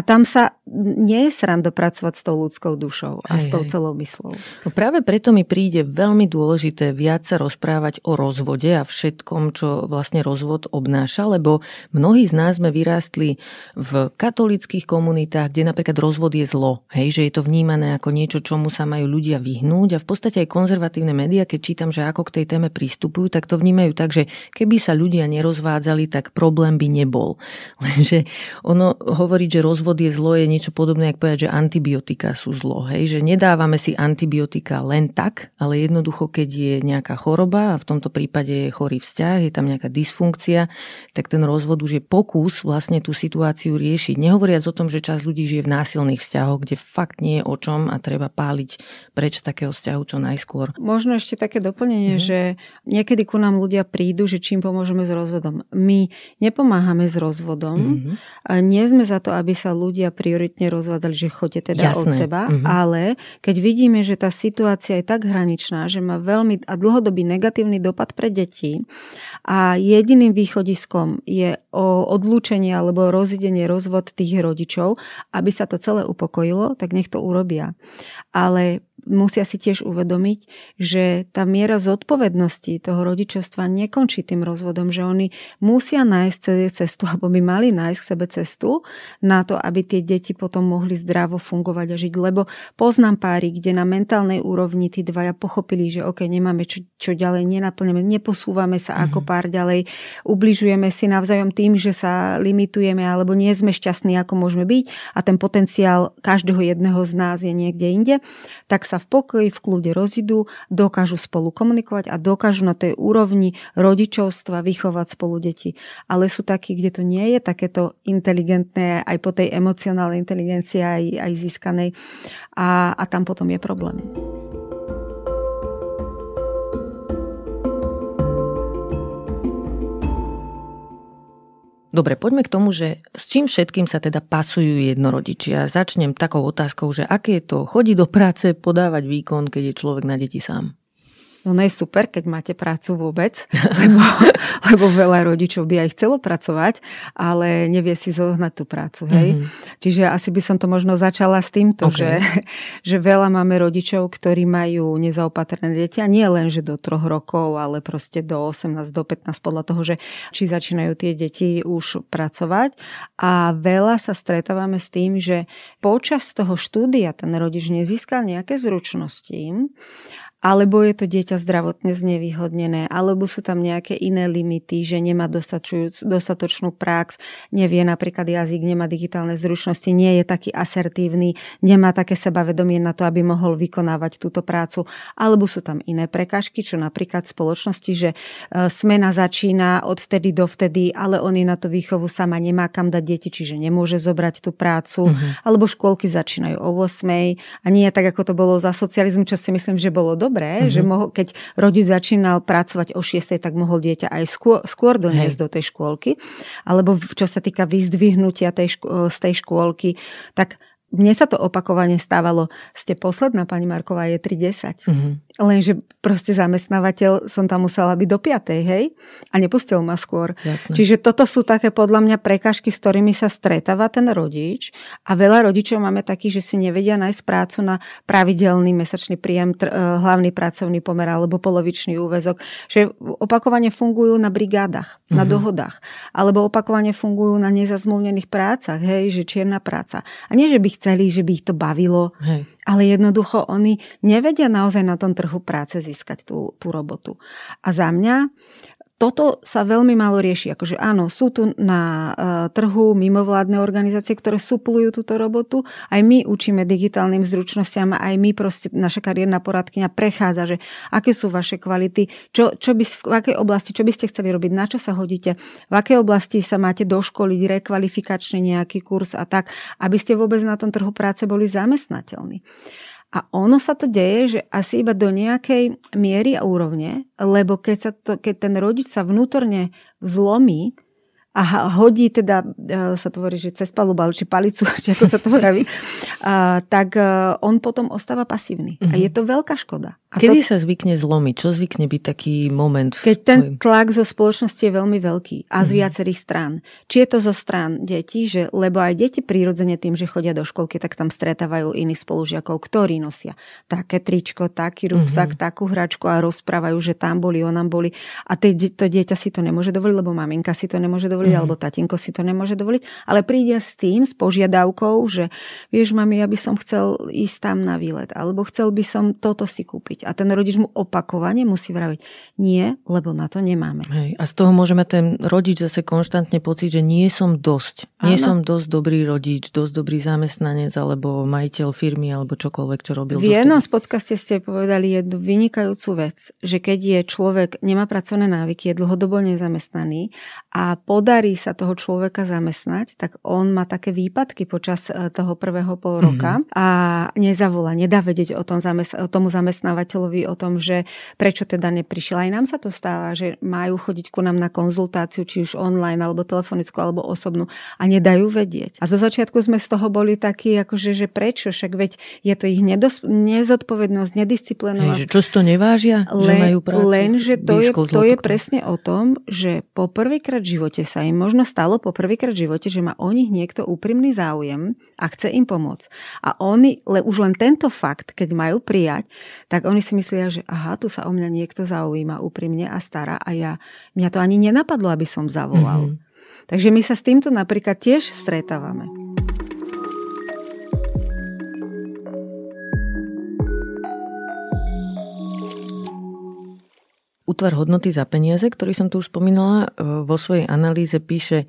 A tam sa nie je sranda pracovať s tou ľudskou dušou a hej, s tou celou myslou. No práve preto mi príde veľmi dôležité viac sa rozprávať o rozvode a všetkom, čo vlastne rozvod obnáša, lebo mnohí z nás sme vyrástli v katolických komunitách, kde napríklad rozvod je zlo. Hej, že je to vnímané ako niečo, čomu sa majú ľudia vyhnúť a v podstate aj konzervatívne médiá, keď čítam, že ako k tej téme pristupujú, tak to vnímajú tak, že keby sa ľudia nerozvádzali, tak problém by nebol. Lenže ono hovorí, že rozvod rozvod je zlo, je niečo podobné, ako povedať, že antibiotika sú zlo. Hej? Že nedávame si antibiotika len tak, ale jednoducho, keď je nejaká choroba a v tomto prípade je chorý vzťah, je tam nejaká dysfunkcia, tak ten rozvod už je pokus vlastne tú situáciu riešiť. Nehovoriac o tom, že čas ľudí žije v násilných vzťahoch, kde fakt nie je o čom a treba páliť preč z takého vzťahu čo najskôr. Možno ešte také doplnenie, mm-hmm. že niekedy ku nám ľudia prídu, že čím pomôžeme s rozvodom. My nepomáhame s rozvodom, mm-hmm. nie sme za to, aby sa sa ľudia prioritne rozvádzali, že chodte teda Jasné. od seba, mm-hmm. ale keď vidíme, že tá situácia je tak hraničná, že má veľmi a dlhodobý negatívny dopad pre deti a jediným východiskom je o odlúčenie alebo rozidenie, rozvod tých rodičov, aby sa to celé upokojilo, tak nech to urobia. Ale musia si tiež uvedomiť, že tá miera zodpovednosti toho rodičovstva nekončí tým rozvodom, že oni musia nájsť cestu, alebo by mali nájsť sebe cestu na to, aby tie deti potom mohli zdravo fungovať a žiť. Lebo poznám páry, kde na mentálnej úrovni tí dvaja pochopili, že OK, nemáme čo, čo ďalej, nenaplňame, neposúvame sa ako pár ďalej, ubližujeme si navzájom tým, že sa limitujeme alebo nie sme šťastní, ako môžeme byť a ten potenciál každého jedného z nás je niekde inde, tak sa v pokoji, v kľude rozidú, dokážu spolu komunikovať a dokážu na tej úrovni rodičovstva vychovať spolu deti. Ale sú takí, kde to nie je takéto inteligentné aj po tej emocionálnej inteligencii aj, aj získanej a, a tam potom je problém. Dobre, poďme k tomu, že s čím všetkým sa teda pasujú jednorodičia. Začnem takou otázkou, že aké je to chodiť do práce, podávať výkon, keď je človek na deti sám? Ono je super, keď máte prácu vôbec, lebo, lebo veľa rodičov by aj chcelo pracovať, ale nevie si zohnať tú prácu. Hej? Mm-hmm. Čiže asi by som to možno začala s týmto, okay. že, že veľa máme rodičov, ktorí majú nezaopatrené deti a nie len, že do troch rokov, ale proste do 18, do 15 podľa toho, že či začínajú tie deti už pracovať. A veľa sa stretávame s tým, že počas toho štúdia ten rodič nezískal nejaké zručnosti alebo je to dieťa zdravotne znevýhodnené, alebo sú tam nejaké iné limity, že nemá dostatočnú prax, nevie napríklad jazyk, nemá digitálne zručnosti, nie je taký asertívny, nemá také sebavedomie na to, aby mohol vykonávať túto prácu, alebo sú tam iné prekažky, čo napríklad v spoločnosti, že e, smena začína od vtedy do vtedy, ale on je na to výchovu sama, nemá kam dať deti, čiže nemôže zobrať tú prácu, uh-huh. alebo škôlky začínajú o 8 a nie tak, ako to bolo za socializmu, čo si myslím, že bolo dobré, mm-hmm. že mohol, keď rodič začínal pracovať o 6, tak mohol dieťa aj skôr, skôr doniesť Hej. do tej škôlky. Alebo čo sa týka vyzdvihnutia tej ško- z tej škôlky, tak mne sa to opakovane stávalo. Ste posledná, pani Marková, je 3.10. Mm-hmm. Lenže proste zamestnávateľ som tam musela byť do 5. hej? A nepustil ma skôr. Jasne. Čiže toto sú také podľa mňa prekažky, s ktorými sa stretáva ten rodič. A veľa rodičov máme takých, že si nevedia nájsť prácu na pravidelný mesačný príjem, tr- eh, hlavný pracovný pomer alebo polovičný úvezok. Že opakovane fungujú na brigádach, mm-hmm. na mhm. dohodách. Alebo opakovane fungujú na nezazmluvnených prácach, hej? Že čierna práca. A nie, že by chceli, že by ich to bavilo, Hej. ale jednoducho oni nevedia naozaj na tom trhu práce získať tú, tú robotu. A za mňa toto sa veľmi málo rieši. Akože áno, sú tu na uh, trhu mimovládne organizácie, ktoré suplujú túto robotu. Aj my učíme digitálnym zručnostiam, aj my proste, naša kariérna poradkynia prechádza, že aké sú vaše kvality, čo, čo by, v akej oblasti, čo by ste chceli robiť, na čo sa hodíte, v akej oblasti sa máte doškoliť, rekvalifikačný nejaký kurz a tak, aby ste vôbec na tom trhu práce boli zamestnateľní. A ono sa to deje, že asi iba do nejakej miery a úrovne, lebo keď, sa to, keď ten rodič sa vnútorne zlomí, a hodí teda, e, sa to hovorí, že cez palubu, či palicu, či ako sa to a, tak e, on potom ostáva pasívny. Mm-hmm. A mhm. je to veľká škoda. A Kedy to, sa zvykne zlomiť? Čo zvykne byť taký moment? Keď ten tlak zo spoločnosti je veľmi veľký a z mm-hmm. viacerých strán. Či je to zo strán detí, že, lebo aj deti prírodzene tým, že chodia do školky, tak tam stretávajú iných spolužiakov, ktorí nosia také tričko, taký rúbsak, mm-hmm. takú hračku a rozprávajú, že tam boli, onam boli. A to dieťa si to nemôže dovoliť, lebo maminka si to nemôže dovoliť, mm-hmm. alebo tatínko si to nemôže dovoliť. Ale príde s tým, s požiadavkou, že vieš, mami, ja by som chcel ísť tam na výlet, alebo chcel by som toto si kúpiť. A ten rodič mu opakovane musí vraviť, nie, lebo na to nemáme. Hej. A z toho môžeme ten rodič zase konštantne pocit, že nie som dosť. Nie Áno. som dosť dobrý rodič, dosť dobrý zamestnanec alebo majiteľ firmy alebo čokoľvek, čo robil. V jednom z podcaste ste povedali jednu vynikajúcu vec, že keď je človek, nemá pracovné návyky, je dlhodobo nezamestnaný a podarí sa toho človeka zamestnať, tak on má také výpadky počas e, toho prvého pol roka mm-hmm. a nezavolá, nedá vedieť o tom zamest- tomu zamestnávateľovi o tom, že prečo teda neprišiel. Aj nám sa to stáva, že majú chodiť ku nám na konzultáciu, či už online, alebo telefonickú, alebo osobnú a nedajú vedieť. A zo začiatku sme z toho boli takí, akože, že prečo, však veď je to ich nedos- nezodpovednosť, nedisciplinovanosť. Hej, čo to nevážia, len, že majú prácu? Len, že to je, to je presne o tom, že po prvýkrát v živote sa im možno stalo po prvýkrát v živote, že má o nich niekto úprimný záujem a chce im pomôcť. A oni, le, už len tento fakt, keď majú prijať, tak oni si myslia, že aha, tu sa o mňa niekto zaujíma úprimne a stará a ja, mňa to ani nenapadlo, aby som zavolal. Mm-hmm. Takže my sa s týmto napríklad tiež stretávame. Útvar hodnoty za peniaze, ktorý som tu už spomínala, e, vo svojej analýze píše,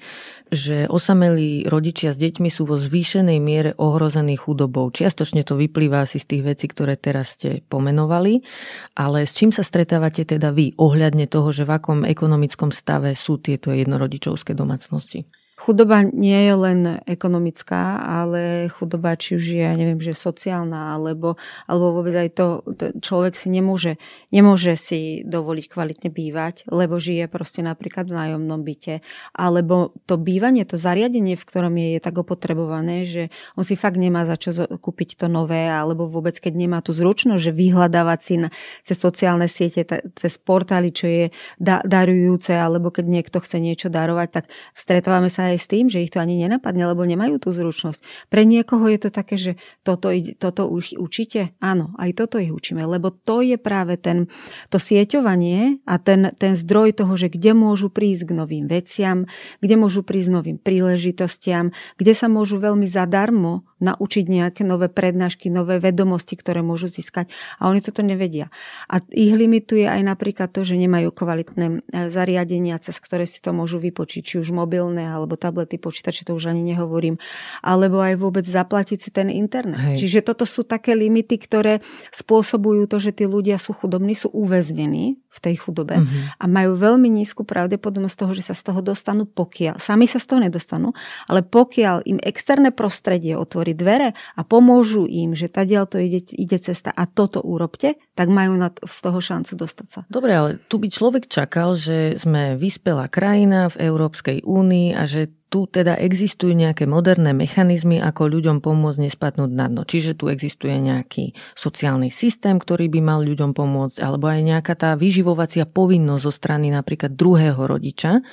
že osamelí rodičia s deťmi sú vo zvýšenej miere ohrození chudobou. Čiastočne to vyplýva asi z tých vecí, ktoré teraz ste pomenovali, ale s čím sa stretávate teda vy ohľadne toho, že v akom ekonomickom stave sú tieto jednorodičovské domácnosti? Chudoba nie je len ekonomická, ale chudoba či už je, ja neviem, že sociálna, alebo, alebo vôbec aj to, to človek si nemôže, nemôže si dovoliť kvalitne bývať, lebo žije proste napríklad v nájomnom byte, alebo to bývanie, to zariadenie, v ktorom je, je tak opotrebované, že on si fakt nemá za čo kúpiť to nové, alebo vôbec keď nemá tú zručnosť, že vyhľadávať si na, cez sociálne siete, cez portály, čo je da, darujúce, alebo keď niekto chce niečo darovať, tak stretávame sa aj s tým, že ich to ani nenapadne, lebo nemajú tú zručnosť. Pre niekoho je to také, že toto, toto učíte? Áno, aj toto ich učíme, lebo to je práve ten, to sieťovanie a ten, ten zdroj toho, že kde môžu prísť k novým veciam, kde môžu prísť novým príležitostiam, kde sa môžu veľmi zadarmo naučiť nejaké nové prednášky, nové vedomosti, ktoré môžu získať a oni toto nevedia. A ich limituje aj napríklad to, že nemajú kvalitné e, zariadenia, cez ktoré si to môžu vypočiť, či už mobilné alebo tablety, počítače, to už ani nehovorím, alebo aj vôbec zaplatiť si ten internet. Hej. Čiže toto sú také limity, ktoré spôsobujú to, že tí ľudia sú chudobní, sú uväznení v tej chudobe uh-huh. a majú veľmi nízku pravdepodobnosť toho, že sa z toho dostanú pokiaľ. Sami sa z toho nedostanú, ale pokiaľ im externé prostredie otvorí dvere a pomôžu im, že tadiaľ to ide, ide cesta a toto urobte, tak majú na to, z toho šancu dostať sa. Dobre, ale tu by človek čakal, že sme vyspelá krajina v Európskej únii a že tu teda existujú nejaké moderné mechanizmy, ako ľuďom pomôcť nespadnúť na dno. Čiže tu existuje nejaký sociálny systém, ktorý by mal ľuďom pomôcť, alebo aj nejaká tá vyživovacia povinnosť zo strany napríklad druhého rodiča.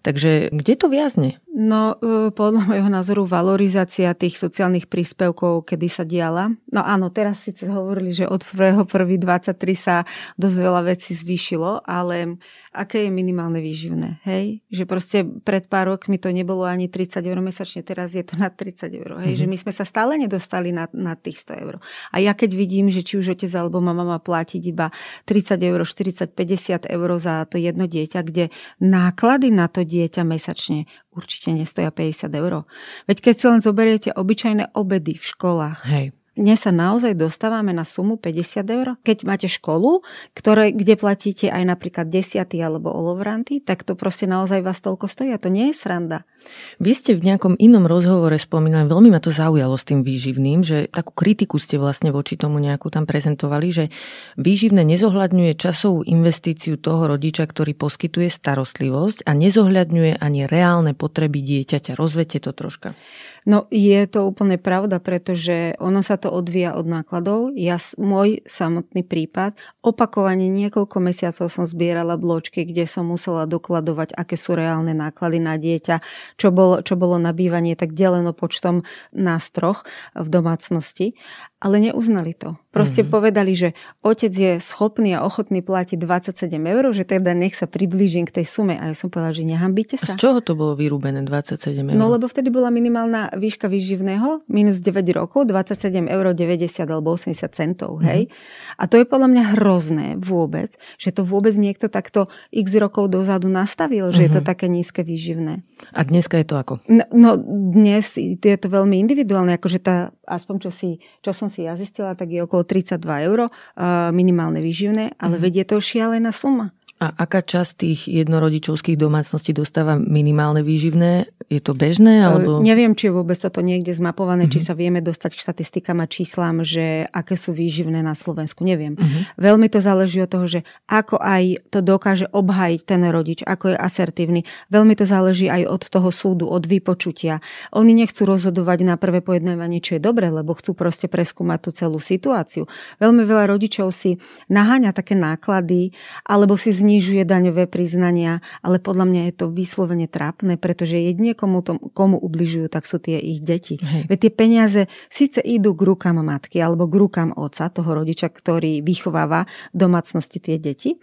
Takže kde to viazne? No, e, podľa môjho názoru valorizácia tých sociálnych príspevkov, kedy sa diala. No áno, teraz síce hovorili, že od 1.1.23 sa dosť veľa vecí zvýšilo, ale aké je minimálne výživné, hej? Že proste pred pár rokmi to nebolo ani 30 eur mesačne, teraz je to na 30 eur, hej? Mm-hmm. Že my sme sa stále nedostali na, na tých 100 eur. A ja keď vidím, že či už otec alebo mama má platiť iba 30 eur, 40, 50 eur za to jedno dieťa, kde náklady na to dieťa mesačne určite nestoja 50 eur. Veď keď si len zoberiete obyčajné obedy v školách, Hej dnes sa naozaj dostávame na sumu 50 eur. Keď máte školu, ktoré, kde platíte aj napríklad desiaty alebo olovranty, tak to proste naozaj vás toľko stojí a to nie je sranda. Vy ste v nejakom inom rozhovore spomínali, veľmi ma to zaujalo s tým výživným, že takú kritiku ste vlastne voči tomu nejakú tam prezentovali, že výživné nezohľadňuje časovú investíciu toho rodiča, ktorý poskytuje starostlivosť a nezohľadňuje ani reálne potreby dieťaťa. Rozvete to troška. No je to úplne pravda, pretože ono sa to odvíja od nákladov. Ja, môj samotný prípad, opakovane niekoľko mesiacov som zbierala bločky, kde som musela dokladovať, aké sú reálne náklady na dieťa, čo bolo, čo bolo na bývanie, tak deleno počtom nás troch v domácnosti ale neuznali to. Proste mm-hmm. povedali, že otec je schopný a ochotný platiť 27 eur, že teda nech sa priblížim k tej sume. A ja som povedala, že nehambíte sa. A z čoho to bolo vyrúbené 27 eur? No lebo vtedy bola minimálna výška výživného, minus 9 rokov, 27 eur 90 alebo 80 centov. Hej? Mm-hmm. A to je podľa mňa hrozné vôbec, že to vôbec niekto takto x rokov dozadu nastavil, že mm-hmm. je to mhm. také nízke výživné. A dneska je to ako? No, no dnes je to veľmi individuálne, akože tá, aspoň čo, si, čo som si ja zistila, tak je okolo 32 eur uh, minimálne výživné, ale mm. vedie to šialená suma. A aká časť tých jednorodičovských domácností dostáva minimálne výživné? Je to bežné? Alebo... Neviem, či je vôbec toto niekde zmapované, mm-hmm. či mhm. sa vieme dostať k štatistikám a číslam, že aké sú výživné na Slovensku. Neviem. Mm-hmm. Veľmi to záleží od toho, že ako aj to dokáže obhajiť ten rodič, ako je asertívny. Veľmi to záleží aj od toho súdu, od vypočutia. Oni nechcú rozhodovať na prvé pojednávanie, čo je dobre, lebo chcú proste preskúmať tú celú situáciu. Veľmi veľa rodičov si naháňa také náklady alebo si znižuje znižuje daňové priznania, ale podľa mňa je to vyslovene trápne, pretože jedine komu, tom, komu ubližujú, tak sú tie ich deti. Hej. Veď tie peniaze síce idú k rukám matky alebo k rukám oca, toho rodiča, ktorý vychováva v domácnosti tie deti,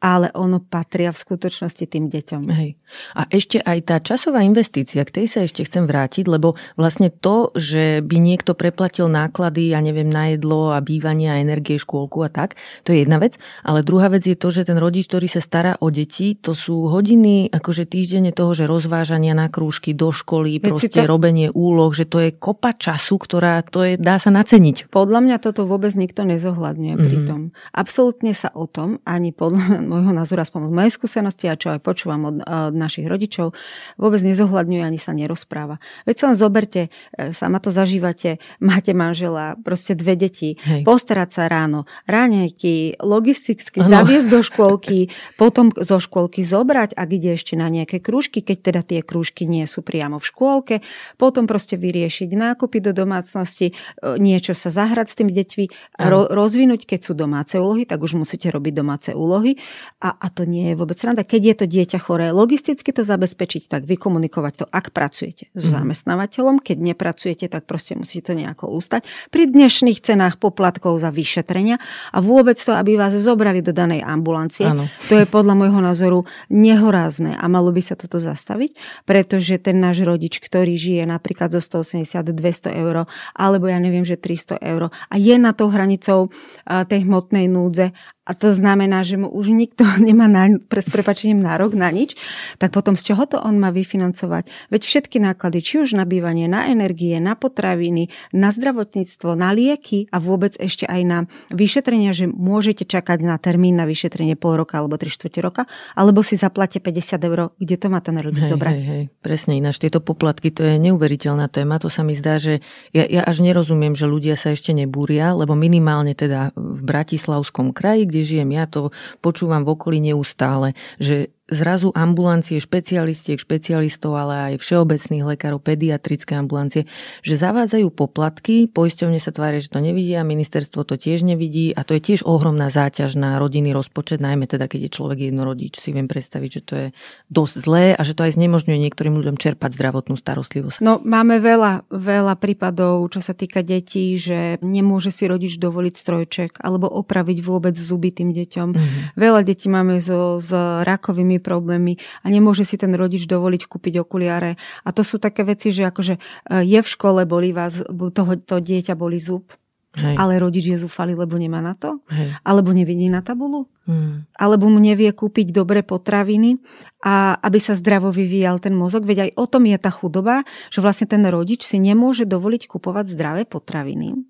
ale ono patria v skutočnosti tým deťom. Hej. A ešte aj tá časová investícia, k tej sa ešte chcem vrátiť, lebo vlastne to, že by niekto preplatil náklady, ja neviem, na jedlo a bývanie a energie, škôlku a tak, to je jedna vec, ale druhá vec je to, že ten rodič, ktorý sa stará o deti, to sú hodiny akože týždenne toho, že rozvážania na krúžky do školy, Veď proste to... robenie úloh, že to je kopa času, ktorá to je, dá sa naceniť. Podľa mňa toto vôbec nikto nezohľadňuje mm-hmm. pri tom. Absolútne sa o tom ani podľa môjho názoru, aspoň z mojej skúsenosti a čo aj počúvam od, od našich rodičov, vôbec nezohľadňuje ani sa nerozpráva. Veď sa len zoberte, e, sama to zažívate, máte manžela, proste dve deti, Hej. postarať sa ráno, ráňajky, logisticky ano. zaviesť do škôlky, potom zo škôlky zobrať, ak ide ešte na nejaké krúžky, keď teda tie krúžky nie sú priamo v škôlke, potom proste vyriešiť nákupy do domácnosti, e, niečo sa zahrať s tými deťmi, ro, rozvinúť, keď sú domáce úlohy, tak už musíte robiť domáce úlohy a, a to nie je vôbec sranda. Keď je to dieťa choré, logisticky to zabezpečiť, tak vykomunikovať to, ak pracujete s mm. zamestnávateľom, keď nepracujete, tak proste musíte to nejako ústať. Pri dnešných cenách poplatkov za vyšetrenia a vôbec to, aby vás zobrali do danej ambulancie, ano. to je podľa môjho názoru nehorázne a malo by sa toto zastaviť, pretože ten náš rodič, ktorý žije napríklad zo 180-200 eur, alebo ja neviem, že 300 eur a je na tou hranicou tej hmotnej núdze a to znamená, že mu už nikto nemá na, pre, s prepačením nárok na nič, tak potom z čoho to on má vyfinancovať? Veď všetky náklady, či už na bývanie, na energie, na potraviny, na zdravotníctvo, na lieky a vôbec ešte aj na vyšetrenia, že môžete čakať na termín na vyšetrenie pol roka alebo 3 čtvrte roka, alebo si zaplate 50 eur, kde to má ten rodič hej, zobrať. Hej, hej, presne ináč. Tieto poplatky, to je neuveriteľná téma. To sa mi zdá, že ja, ja až nerozumiem, že ľudia sa ešte nebúria, lebo minimálne teda v Bratislavskom kraji, kde žijem. Ja, to počúvam v okolí neustále, že zrazu ambulancie špecialistiek, špecialistov, ale aj všeobecných lekárov, pediatrické ambulancie, že zavádzajú poplatky, poisťovne sa tvária, že to nevidia, ministerstvo to tiež nevidí a to je tiež ohromná záťaž na rodinný rozpočet, najmä teda, keď je človek jednorodič. Si viem predstaviť, že to je dosť zlé a že to aj znemožňuje niektorým ľuďom čerpať zdravotnú starostlivosť. No, máme veľa, veľa prípadov, čo sa týka detí, že nemôže si rodič dovoliť strojček alebo opraviť vôbec zuby tým deťom. Mm-hmm. Veľa detí máme so, s rakovými problémy a nemôže si ten rodič dovoliť kúpiť okuliare. A to sú také veci, že akože e, je v škole, boli vás, toho, to dieťa boli zub, Hej. ale rodič je zúfalý, lebo nemá na to, Hej. alebo nevidí na tabulu, hmm. alebo mu nevie kúpiť dobré potraviny a aby sa zdravo vyvíjal ten mozog. Veď aj o tom je tá chudoba, že vlastne ten rodič si nemôže dovoliť kupovať zdravé potraviny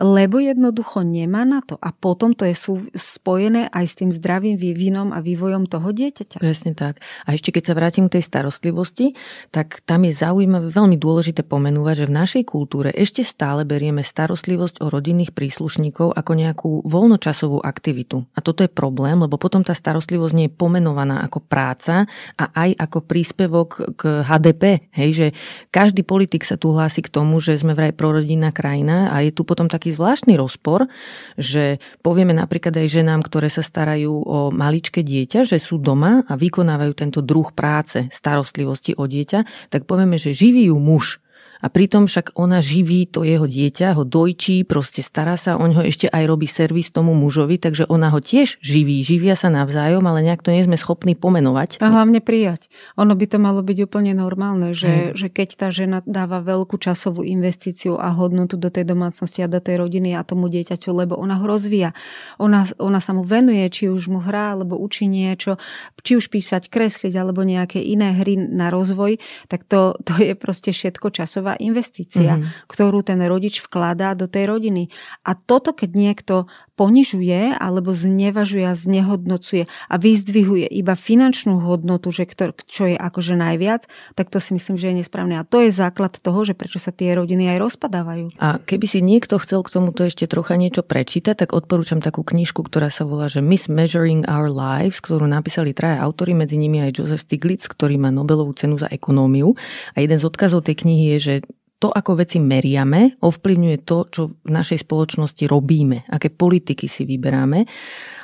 lebo jednoducho nemá na to. A potom to je sú, spojené aj s tým zdravým vývinom a vývojom toho dieťaťa. Presne tak. A ešte keď sa vrátim k tej starostlivosti, tak tam je zaujímavé, veľmi dôležité pomenúvať, že v našej kultúre ešte stále berieme starostlivosť o rodinných príslušníkov ako nejakú voľnočasovú aktivitu. A toto je problém, lebo potom tá starostlivosť nie je pomenovaná ako práca a aj ako príspevok k HDP. Hej, že každý politik sa tu hlási k tomu, že sme vraj prorodinná krajina a je tu potom tak taký zvláštny rozpor, že povieme napríklad aj ženám, ktoré sa starajú o maličké dieťa, že sú doma a vykonávajú tento druh práce, starostlivosti o dieťa, tak povieme, že živí ju muž a pritom však ona živí to jeho dieťa, ho dojčí, proste stará sa o ňo, ešte aj robí servis tomu mužovi, takže ona ho tiež živí, živia sa navzájom, ale nejak to nie sme schopní pomenovať. A hlavne prijať. Ono by to malo byť úplne normálne, že, že keď tá žena dáva veľkú časovú investíciu a hodnotu do tej domácnosti a do tej rodiny a tomu dieťaťu, lebo ona ho rozvíja. Ona, ona sa mu venuje, či už mu hrá, alebo učí niečo, či už písať, kresliť, alebo nejaké iné hry na rozvoj, tak to, to je proste všetko časová dlhodobá investícia, mm-hmm. ktorú ten rodič vkladá do tej rodiny. A toto, keď niekto ponižuje alebo znevažuje a znehodnocuje a vyzdvihuje iba finančnú hodnotu, že ktor, čo je akože najviac, tak to si myslím, že je nesprávne. A to je základ toho, že prečo sa tie rodiny aj rozpadávajú. A keby si niekto chcel k tomuto ešte trocha niečo prečítať, tak odporúčam takú knižku, ktorá sa volá že Miss Measuring Our Lives, ktorú napísali traja autory, medzi nimi aj Joseph Stiglitz, ktorý má Nobelovú cenu za ekonómiu. A jeden z odkazov tej knihy je, že to, ako veci meriame, ovplyvňuje to, čo v našej spoločnosti robíme, aké politiky si vyberáme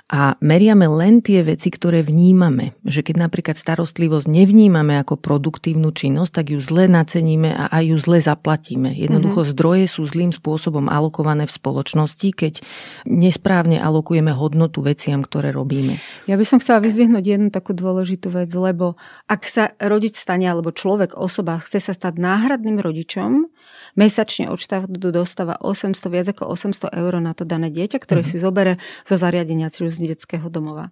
a meriame len tie veci, ktoré vnímame. Že keď napríklad starostlivosť nevnímame ako produktívnu činnosť, tak ju zle naceníme a aj ju zle zaplatíme. Jednoducho mm-hmm. zdroje sú zlým spôsobom alokované v spoločnosti, keď nesprávne alokujeme hodnotu veciam, ktoré robíme. Ja by som chcela vyzvihnúť jednu takú dôležitú vec, lebo ak sa rodič stane, alebo človek, osoba chce sa stať náhradným rodičom, mesačne od štátu dostáva 800, viac ako 800 eur na to dané dieťa, ktoré mm-hmm. si zobere zo zariadenia, či už z detského domova.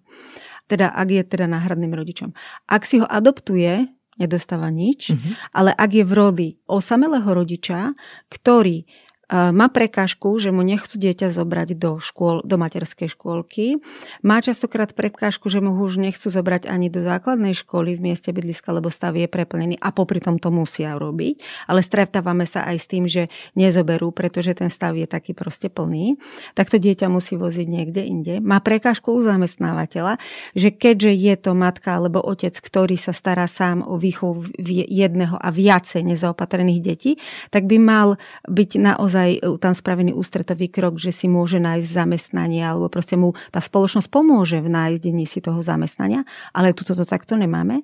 Teda ak je teda náhradným rodičom. Ak si ho adoptuje, nedostáva nič, mm-hmm. ale ak je v roli osamelého rodiča, ktorý má prekážku, že mu nechcú dieťa zobrať do, škôl, do materskej škôlky. Má častokrát prekážku, že mu už nechcú zobrať ani do základnej školy v mieste bydliska, lebo stav je preplnený a popri tom to musia robiť. Ale stretávame sa aj s tým, že nezoberú, pretože ten stav je taký proste plný. Tak to dieťa musí voziť niekde inde. Má prekážku u zamestnávateľa, že keďže je to matka alebo otec, ktorý sa stará sám o výchovu jedného a viacej nezaopatrených detí, tak by mal byť naozaj naozaj e, tam spravený ústretový krok, že si môže nájsť zamestnanie alebo proste mu tá spoločnosť pomôže v nájdení si toho zamestnania, ale tuto to takto nemáme.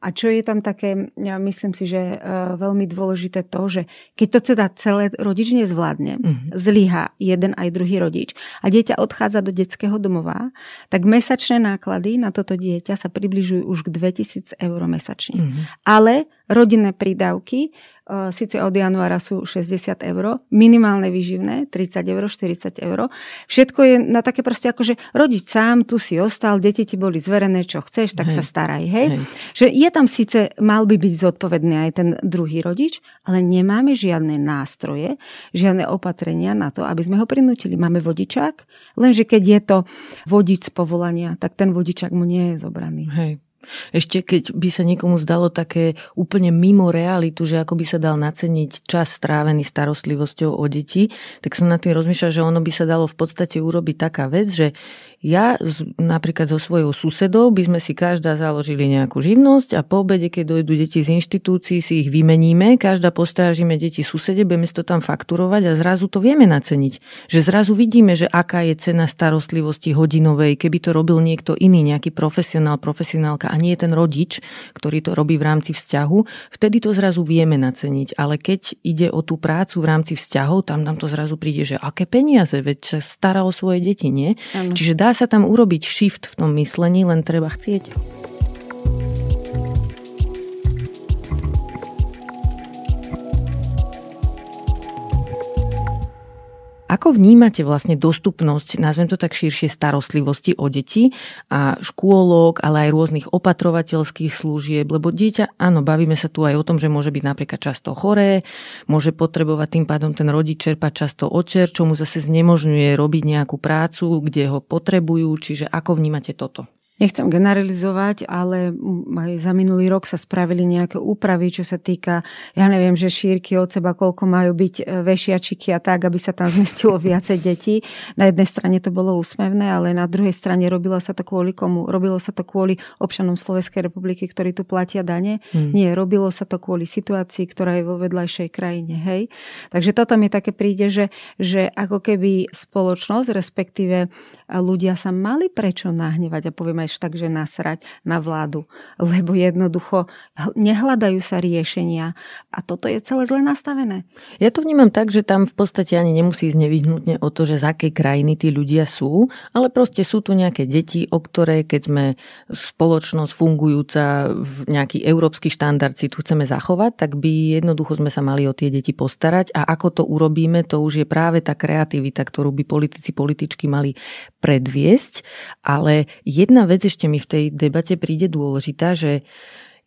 A čo je tam také, ja myslím si, že e, veľmi dôležité to, že keď to teda celé rodič nezvládne, mm-hmm. zlyha jeden aj druhý rodič a dieťa odchádza do detského domova, tak mesačné náklady na toto dieťa sa približujú už k 2000 eur mesačne. Mm-hmm. Ale rodinné prídavky síce od januára sú 60 eur, minimálne výživné 30 eur, 40 eur. Všetko je na také proste ako, že rodič sám, tu si ostal, deti ti boli zverené, čo chceš, tak hej. sa staraj. Hej? hej. Že je tam síce, mal by byť zodpovedný aj ten druhý rodič, ale nemáme žiadne nástroje, žiadne opatrenia na to, aby sme ho prinútili. Máme vodičák, lenže keď je to vodič z povolania, tak ten vodičák mu nie je zobraný. Hej. Ešte keď by sa niekomu zdalo také úplne mimo realitu, že ako by sa dal naceniť čas strávený starostlivosťou o deti, tak som nad tým rozmýšľal, že ono by sa dalo v podstate urobiť taká vec, že ja napríklad so svojou susedou by sme si každá založili nejakú živnosť a po obede, keď dojdú deti z inštitúcií, si ich vymeníme, každá postrážime deti susede, budeme si to tam fakturovať a zrazu to vieme naceniť. Že zrazu vidíme, že aká je cena starostlivosti hodinovej, keby to robil niekto iný, nejaký profesionál, profesionálka a nie ten rodič, ktorý to robí v rámci vzťahu, vtedy to zrazu vieme naceniť. Ale keď ide o tú prácu v rámci vzťahov, tam nám to zrazu príde, že aké peniaze, veď sa stará o svoje deti, nie? Ano. Čiže dá sa tam urobiť shift v tom myslení, len treba chcieť. Ako vnímate vlastne dostupnosť, nazvem to tak širšie, starostlivosti o deti a škôlok, ale aj rôznych opatrovateľských služieb? Lebo dieťa, áno, bavíme sa tu aj o tom, že môže byť napríklad často choré, môže potrebovať tým pádom ten rodič čerpať často očer, čo mu zase znemožňuje robiť nejakú prácu, kde ho potrebujú. Čiže ako vnímate toto? Nechcem generalizovať, ale aj za minulý rok sa spravili nejaké úpravy, čo sa týka, ja neviem, že šírky od seba, koľko majú byť e, vešiačiky a tak, aby sa tam zmestilo viacej detí. Na jednej strane to bolo úsmevné, ale na druhej strane robilo sa to kvôli komu? Robilo sa to kvôli občanom Slovenskej republiky, ktorí tu platia dane? Hmm. Nie, robilo sa to kvôli situácii, ktorá je vo vedľajšej krajine. Hej? Takže toto mi také príde, že, že ako keby spoločnosť, respektíve ľudia sa mali prečo nahnevať a poviem aj až tak, že nasrať na vládu, lebo jednoducho nehľadajú sa riešenia. A toto je celé zle nastavené. Ja to vnímam tak, že tam v podstate ani nemusí ísť nevyhnutne o to, že z akej krajiny tí ľudia sú, ale proste sú tu nejaké deti, o ktoré keď sme spoločnosť fungujúca nejaký európsky štandard si tu chceme zachovať, tak by jednoducho sme sa mali o tie deti postarať. A ako to urobíme, to už je práve tá kreativita, ktorú by politici, političky mali predviesť, ale jedna vec ešte mi v tej debate príde dôležitá, že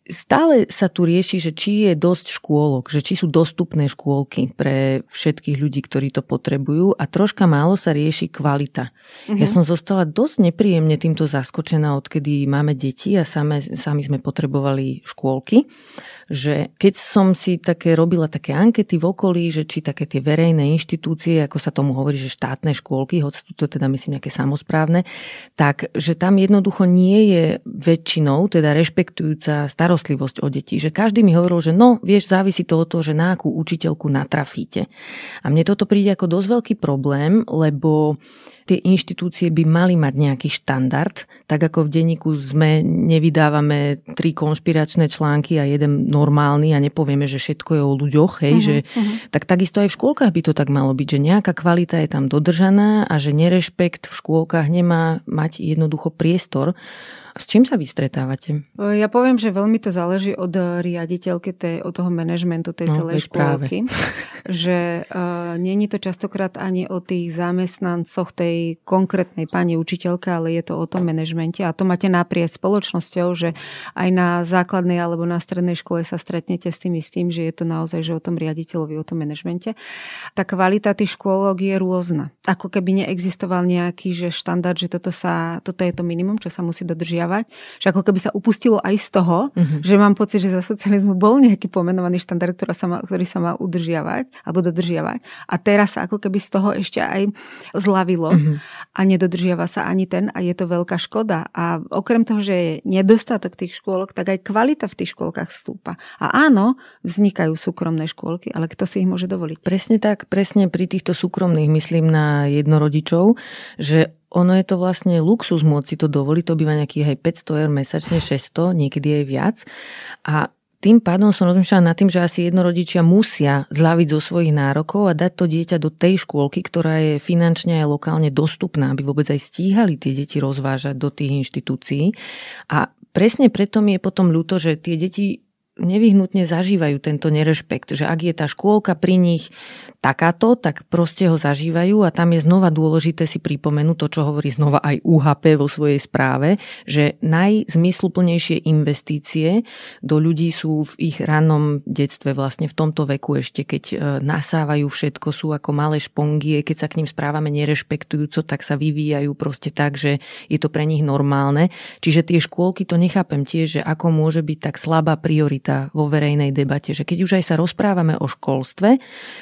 stále sa tu rieši, že či je dosť škôlok, že či sú dostupné škôlky pre všetkých ľudí, ktorí to potrebujú a troška málo sa rieši kvalita. Uh-huh. Ja som zostala dosť nepríjemne týmto zaskočená, odkedy máme deti a same, sami sme potrebovali škôlky že keď som si také robila také ankety v okolí, že či také tie verejné inštitúcie, ako sa tomu hovorí, že štátne škôlky, hoď to teda myslím nejaké samozprávne, tak že tam jednoducho nie je väčšinou, teda rešpektujúca starostlivosť o deti. Že každý mi hovoril, že no, vieš, závisí to od toho, že na akú učiteľku natrafíte. A mne toto príde ako dosť veľký problém, lebo tie inštitúcie by mali mať nejaký štandard, tak ako v denníku sme nevydávame tri konšpiračné články a jeden normálny a nepovieme, že všetko je o ľuďoch, hej, uh-huh, že, uh-huh. tak takisto aj v škôlkach by to tak malo byť, že nejaká kvalita je tam dodržaná a že nerešpekt v škôlkach nemá mať jednoducho priestor S čím sa vy stretávate? Ja poviem, že veľmi to záleží od riaditeľky, tej, od toho manažmentu tej no, celej škôlky. Že uh, není to častokrát ani o tých zamestnancoch tej konkrétnej pani učiteľke, ale je to o tom manažmente. A to máte naprieč spoločnosťou, že aj na základnej alebo na strednej škole sa stretnete s tým istým, že je to naozaj že o tom riaditeľovi, o tom manažmente. Tá kvalita tých škôlok je rôzna. Ako keby neexistoval nejaký že štandard, že toto, sa, toto je to minimum, čo sa musí dodržiavať. Že ako keby sa upustilo aj z toho, mm-hmm. že mám pocit, že za socializmu bol nejaký pomenovaný štandard, ktorý sa mal, ktorý sa mal udržiavať alebo dodržiavať. A teraz sa ako keby z toho ešte aj zlavilo mm-hmm. a nedodržiava sa ani ten a je to veľká škoda. A okrem toho, že je nedostatok tých škôlok, tak aj kvalita v tých škôlkach stúpa. A áno, vznikajú súkromné škôlky, ale kto si ich môže dovoliť? Presne tak, presne pri týchto súkromných myslím na jednorodičov, že ono je to vlastne luxus môcť si to dovoliť, to býva nejakých aj 500 eur mesačne, 600, niekedy aj viac. A tým pádom som rozmýšľala nad tým, že asi jednorodičia musia zľaviť zo svojich nárokov a dať to dieťa do tej škôlky, ktorá je finančne aj lokálne dostupná, aby vôbec aj stíhali tie deti rozvážať do tých inštitúcií. A presne preto mi je potom ľúto, že tie deti nevyhnutne zažívajú tento nerešpekt, že ak je tá škôlka pri nich takáto, tak proste ho zažívajú a tam je znova dôležité si pripomenúť to, čo hovorí znova aj UHP vo svojej správe, že najzmysluplnejšie investície do ľudí sú v ich rannom detstve, vlastne v tomto veku ešte, keď e, nasávajú všetko, sú ako malé špongie, keď sa k ním správame nerešpektujúco, tak sa vyvíjajú proste tak, že je to pre nich normálne. Čiže tie škôlky to nechápem tiež, že ako môže byť tak slabá priorita vo verejnej debate, že keď už aj sa rozprávame o školstve,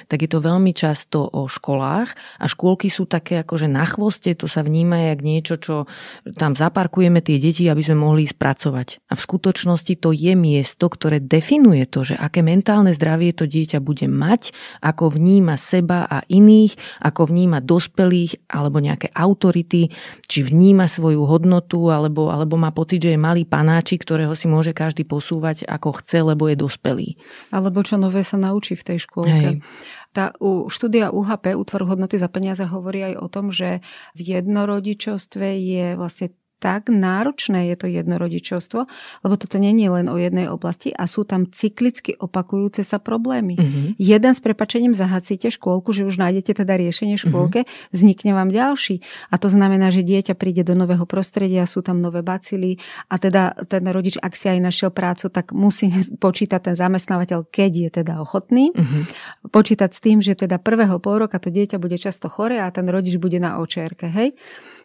tak je to veľmi veľmi často o školách a škôlky sú také akože na chvoste, to sa vníma jak niečo, čo tam zaparkujeme tie deti, aby sme mohli spracovať. A v skutočnosti to je miesto, ktoré definuje to, že aké mentálne zdravie to dieťa bude mať, ako vníma seba a iných, ako vníma dospelých alebo nejaké autority, či vníma svoju hodnotu alebo, alebo má pocit, že je malý panáčik, ktorého si môže každý posúvať ako chce, lebo je dospelý. Alebo čo nové sa naučí v tej škôlke. Hej. Tá štúdia UHP, Útvoru hodnoty za peniaze, hovorí aj o tom, že v jednorodičovstve je vlastne tak náročné je to jednorodičovstvo, lebo toto není len o jednej oblasti a sú tam cyklicky opakujúce sa problémy. Mm-hmm. Jeden s prepačením zahacíte škôlku, že už nájdete teda riešenie škôlke, mm-hmm. vznikne vám ďalší. A to znamená, že dieťa príde do nového prostredia, sú tam nové bacily a teda ten rodič, ak si aj našiel prácu, tak musí počítať ten zamestnávateľ, keď je teda ochotný, mm-hmm. počítať s tým, že teda prvého pol roka to dieťa bude často chore a ten rodič bude na očerke. Hej?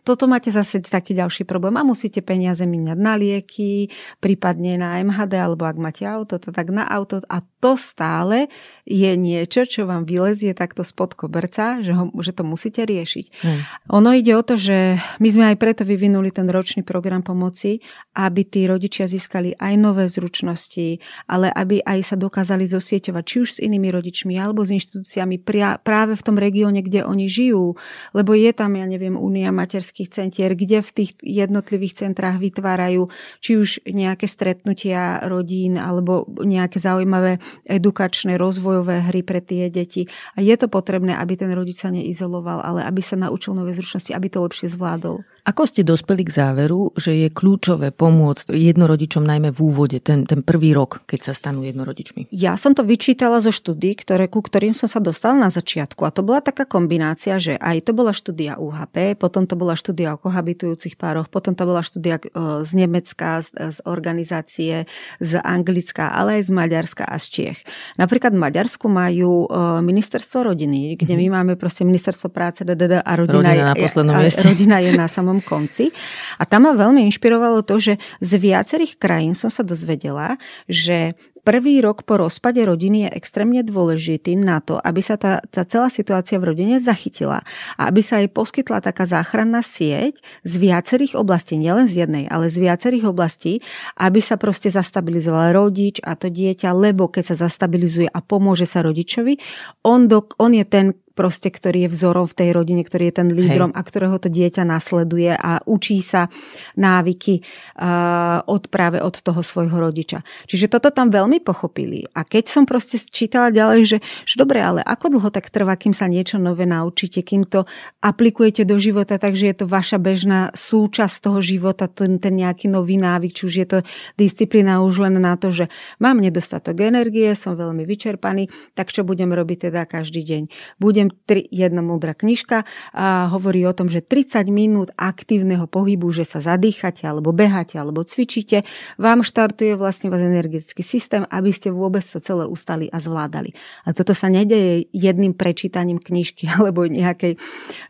Toto máte zase taký ďalší problém a musíte peniaze míňať na lieky, prípadne na MHD, alebo ak máte auto, to tak na auto a to stále je niečo, čo vám vylezie takto spod koberca, že, ho, že to musíte riešiť. Hmm. Ono ide o to, že my sme aj preto vyvinuli ten ročný program pomoci, aby tí rodičia získali aj nové zručnosti, ale aby aj sa dokázali zosieťovať či už s inými rodičmi alebo s inštitúciami pria, práve v tom regióne, kde oni žijú, lebo je tam, ja neviem, Únia materských centier, kde v tých jednotlivých centrách vytvárajú či už nejaké stretnutia rodín alebo nejaké zaujímavé edukačné, rozvojové hry pre tie deti. A je to potrebné, aby ten rodič sa neizoloval, ale aby sa naučil nové zručnosti, aby to lepšie zvládol. Ako ste dospeli k záveru, že je kľúčové pomôcť jednorodičom najmä v úvode, ten, ten prvý rok, keď sa stanú jednorodičmi? Ja som to vyčítala zo štúdí, ktoré, ku ktorým som sa dostala na začiatku. A to bola taká kombinácia, že aj to bola štúdia UHP, potom to bola štúdia o kohabitujúcich pároch, potom to bola štúdia e, z Nemecka, z, z organizácie, z Anglicka, ale aj z Maďarska a z Čiech. Napríklad v Maďarsku majú e, ministerstvo rodiny, kde mm-hmm. my máme proste ministerstvo práce DDD a rodina, rodina, je, a, rodina je na samom konci. A tam ma veľmi inšpirovalo to, že z viacerých krajín som sa dozvedela, že Prvý rok po rozpade rodiny je extrémne dôležitý na to, aby sa tá, tá celá situácia v rodine zachytila a aby sa jej poskytla taká záchranná sieť z viacerých oblastí, nielen z jednej, ale z viacerých oblastí, aby sa proste zastabilizoval rodič a to dieťa, lebo keď sa zastabilizuje a pomôže sa rodičovi, on, do, on je ten, proste, ktorý je vzorom v tej rodine, ktorý je ten lídrom Hej. a ktorého to dieťa nasleduje a učí sa návyky uh, od práve od toho svojho rodiča. Čiže toto tam veľmi pochopili. A keď som proste čítala ďalej, že, že dobre, ale ako dlho tak trvá, kým sa niečo nové naučíte, kým to aplikujete do života, takže je to vaša bežná súčasť toho života, ten, ten nejaký nový návyk, či už je to disciplína už len na to, že mám nedostatok energie, som veľmi vyčerpaný, tak čo budem robiť teda každý deň? Budem tri, jedna múdra knižka a hovorí o tom, že 30 minút aktívneho pohybu, že sa zadýchate alebo beháte alebo cvičíte, vám štartuje vlastne vás energetický systém, aby ste vôbec to celé ustali a zvládali. A toto sa nedeje jedným prečítaním knižky alebo nejakej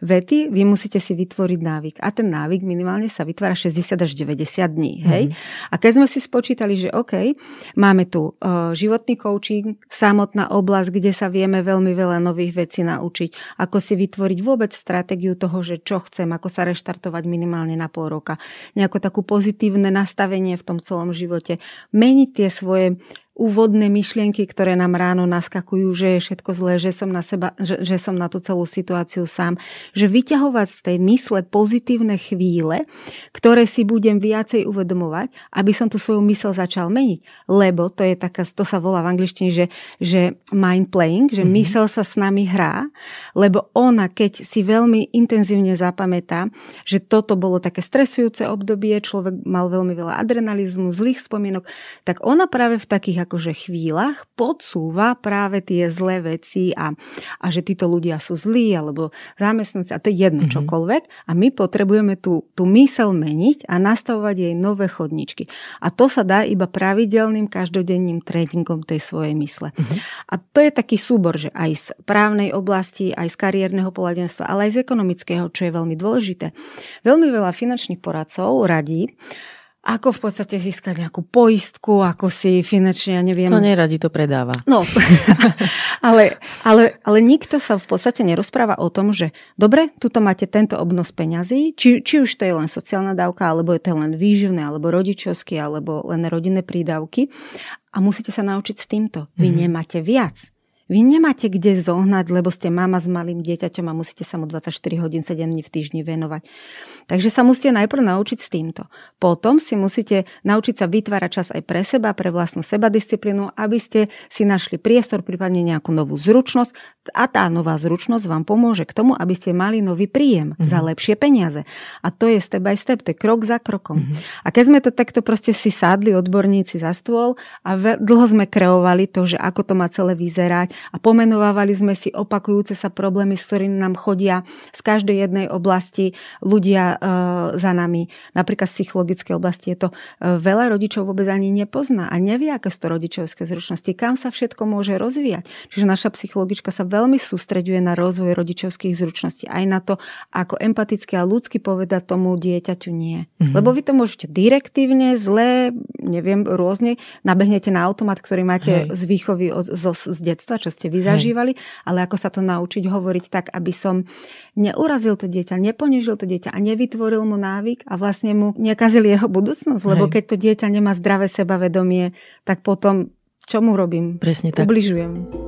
vety, vy musíte si vytvoriť návyk. A ten návyk minimálne sa vytvára 60 až 90 dní. Hej? Mm-hmm. A keď sme si spočítali, že OK, máme tu uh, životný coaching, samotná oblasť, kde sa vieme veľmi veľa nových vecí naučiť, ako si vytvoriť vôbec stratégiu toho, že čo chcem, ako sa reštartovať minimálne na pol roka, nejako takú pozitívne nastavenie v tom celom živote, meniť tie svoje úvodné myšlienky, ktoré nám ráno naskakujú, že je všetko zlé, že som na, seba, že, že som na tú celú situáciu sám. Že vyťahovať z tej mysle pozitívne chvíle, ktoré si budem viacej uvedomovať, aby som tú svoju mysel začal meniť. Lebo to je taká, to sa volá v angličtine, že, že mind playing, že mm-hmm. mysel sa s nami hrá, lebo ona, keď si veľmi intenzívne zapamätá, že toto bolo také stresujúce obdobie, človek mal veľmi veľa adrenalizmu, zlých spomienok, tak ona práve v takých akože chvíľach podsúva práve tie zlé veci a, a že títo ľudia sú zlí alebo zamestnanci a to je jedno mm-hmm. čokoľvek a my potrebujeme tú, tú mysel meniť a nastavovať jej nové chodničky. A to sa dá iba pravidelným každodenným tréningom tej svojej mysle. Mm-hmm. A to je taký súbor, že aj z právnej oblasti, aj z kariérneho poradenstva, ale aj z ekonomického, čo je veľmi dôležité. Veľmi veľa finančných poradcov radí, ako v podstate získať nejakú poistku, ako si finančne, ja neviem... To neradi to predáva. No, ale, ale, ale nikto sa v podstate nerozpráva o tom, že dobre, tuto máte tento obnos peňazí, či, či už to je len sociálna dávka, alebo je to len výživné, alebo rodičovský, alebo len rodinné prídavky a musíte sa naučiť s týmto. Vy mm. nemáte viac. Vy nemáte kde zohnať, lebo ste mama s malým dieťaťom a musíte sa mu 24 hodín 7 dní v týždni venovať. Takže sa musíte najprv naučiť s týmto. Potom si musíte naučiť sa vytvárať čas aj pre seba, pre vlastnú sebadisciplínu, aby ste si našli priestor, prípadne nejakú novú zručnosť a tá nová zručnosť vám pomôže k tomu, aby ste mali nový príjem mm-hmm. za lepšie peniaze. A to je step by step, to je krok za krokom. Mm-hmm. A keď sme to takto proste si sadli odborníci za stôl a dlho sme kreovali to, že ako to má celé vyzerať, a pomenovávali sme si opakujúce sa problémy, s ktorými nám chodia z každej jednej oblasti ľudia e, za nami. Napríklad v psychologickej oblasti je to e, veľa rodičov vôbec ani nepozná a nevie, aké sú to rodičovské zručnosti, kam sa všetko môže rozvíjať. Čiže naša psychologička sa veľmi sústreďuje na rozvoj rodičovských zručností, aj na to, ako empaticky a ľudsky povedať tomu dieťaťu nie. Mm-hmm. Lebo vy to môžete direktívne, zle, neviem, rôzne, nabehnete na automat, ktorý máte Hej. z výchovy z, z detstva, čo ste vy zažívali, ale ako sa to naučiť hovoriť tak, aby som neurazil to dieťa, neponižil to dieťa a nevytvoril mu návyk a vlastne mu nekazil jeho budúcnosť, lebo keď to dieťa nemá zdravé sebavedomie, tak potom čo mu robím? Presne tak. Ubližujem.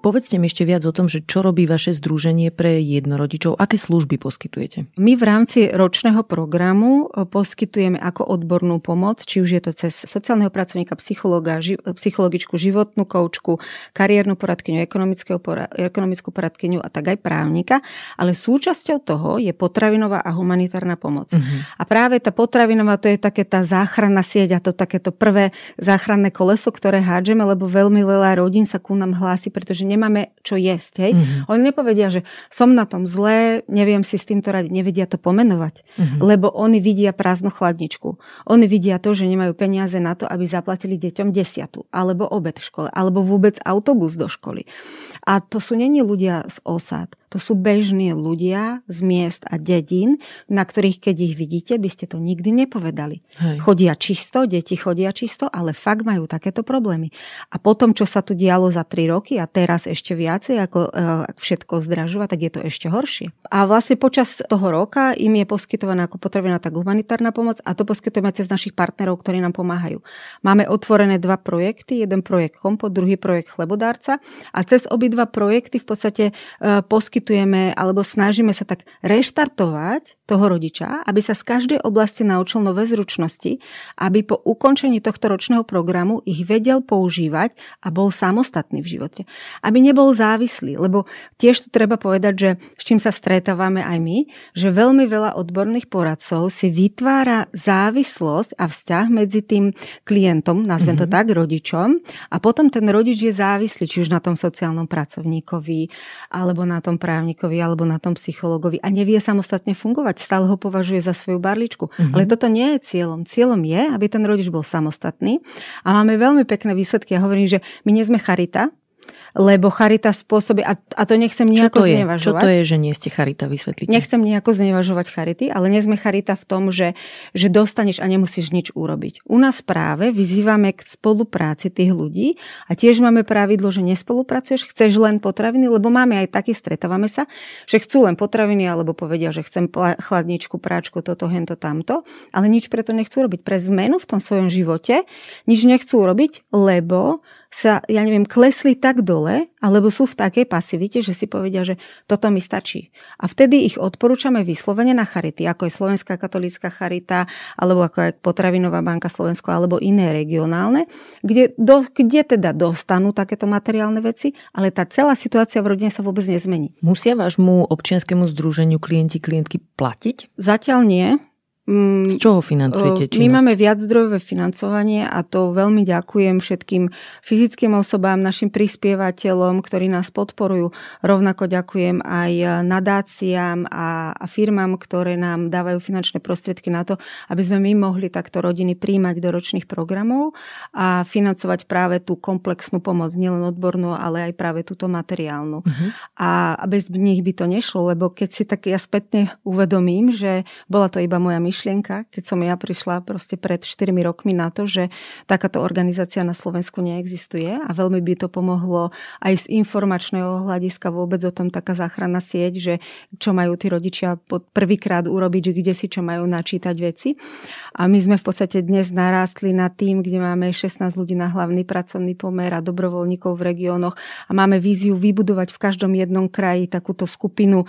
Povedzte mi ešte viac o tom, že čo robí vaše združenie pre jednorodičov, aké služby poskytujete? My v rámci ročného programu e, poskytujeme ako odbornú pomoc, či už je to cez sociálneho pracovníka, psychologa, ži, psychologičku, životnú koučku, kariérnu poradkyňu, ekonomickú poradkyňu a tak aj právnika, ale súčasťou toho je potravinová a humanitárna pomoc. Uh-huh. A práve tá potravinová to je také tá záchranná sieť a to takéto prvé záchranné koleso, ktoré hádžeme, lebo veľmi veľa rodín sa ku nám hlási, pretože nemáme čo jesť. Hej? Mm-hmm. Oni nepovedia, že som na tom zlé, neviem si s týmto radiť, nevedia to pomenovať, mm-hmm. lebo oni vidia prázdnu chladničku. Oni vidia to, že nemajú peniaze na to, aby zaplatili deťom desiatu, alebo obed v škole, alebo vôbec autobus do školy. A to sú není ľudia z osad. To sú bežní ľudia z miest a dedín, na ktorých, keď ich vidíte, by ste to nikdy nepovedali. Hej. Chodia čisto, deti chodia čisto, ale fakt majú takéto problémy. A potom, čo sa tu dialo za 3 roky a teraz ešte viacej, ako uh, všetko zdražuje, tak je to ešte horšie. A vlastne počas toho roka im je poskytovaná ako potrebná tak humanitárna pomoc a to poskytujeme cez našich partnerov, ktorí nám pomáhajú. Máme otvorené dva projekty, jeden projekt Kompot, druhý projekt Chlebodárca a cez obidva projekty v podstate uh, poskytujeme alebo snažíme sa tak reštartovať toho rodiča, aby sa z každej oblasti naučil nové zručnosti, aby po ukončení tohto ročného programu ich vedel používať a bol samostatný v živote. Aby nebol závislý, lebo tiež tu treba povedať, že s čím sa stretávame aj my, že veľmi veľa odborných poradcov si vytvára závislosť a vzťah medzi tým klientom, nazvem mm-hmm. to mhm. tak, rodičom, a potom ten rodič je závislý, či už na tom sociálnom pracovníkovi, alebo na tom právnikovi, alebo na tom psychologovi a nevie samostatne fungovať stále ho považuje za svoju barličku. Mm-hmm. Ale toto nie je cieľom. Cieľom je, aby ten rodič bol samostatný a máme veľmi pekné výsledky. Ja hovorím, že my nie sme charita, lebo charita spôsobí, a, a to nechcem nejako Čo to je? znevažovať. Čo to je, že nie ste charita, vysvetlite? Nechcem nejako znevažovať charity, ale nie sme charita v tom, že, že dostaneš a nemusíš nič urobiť. U nás práve vyzývame k spolupráci tých ľudí a tiež máme pravidlo, že nespolupracuješ, chceš len potraviny, lebo máme aj taký, stretávame sa, že chcú len potraviny alebo povedia, že chcem chladničku, práčku, toto, hento, tamto, ale nič preto nechcú robiť. Pre zmenu v tom svojom živote nič nechcú robiť, lebo sa, ja neviem, klesli tak dole, alebo sú v takej pasivite, že si povedia, že toto mi stačí. A vtedy ich odporúčame vyslovene na charity, ako je Slovenská katolícka charita, alebo ako je Potravinová banka Slovensko, alebo iné regionálne, kde, do, kde teda dostanú takéto materiálne veci, ale tá celá situácia v rodine sa vôbec nezmení. Musia vášmu občianskému združeniu klienti, klientky platiť? Zatiaľ nie. Z čoho financujete činnosť? My máme viaczdrojové financovanie a to veľmi ďakujem všetkým fyzickým osobám, našim prispievateľom, ktorí nás podporujú. Rovnako ďakujem aj nadáciám a, a firmám, ktoré nám dávajú finančné prostriedky na to, aby sme my mohli takto rodiny príjmať do ročných programov a financovať práve tú komplexnú pomoc, nielen odbornú, ale aj práve túto materiálnu. Uh-huh. A, a bez nich by to nešlo, lebo keď si tak ja spätne uvedomím, že bola to iba moja myšlienka, myšlienka, keď som ja prišla proste pred 4 rokmi na to, že takáto organizácia na Slovensku neexistuje a veľmi by to pomohlo aj z informačného hľadiska vôbec o tom taká záchranná sieť, že čo majú tí rodičia prvýkrát urobiť, kde si čo majú načítať veci. A my sme v podstate dnes narástli na tým, kde máme 16 ľudí na hlavný pracovný pomer a dobrovoľníkov v regiónoch a máme víziu vybudovať v každom jednom kraji takúto skupinu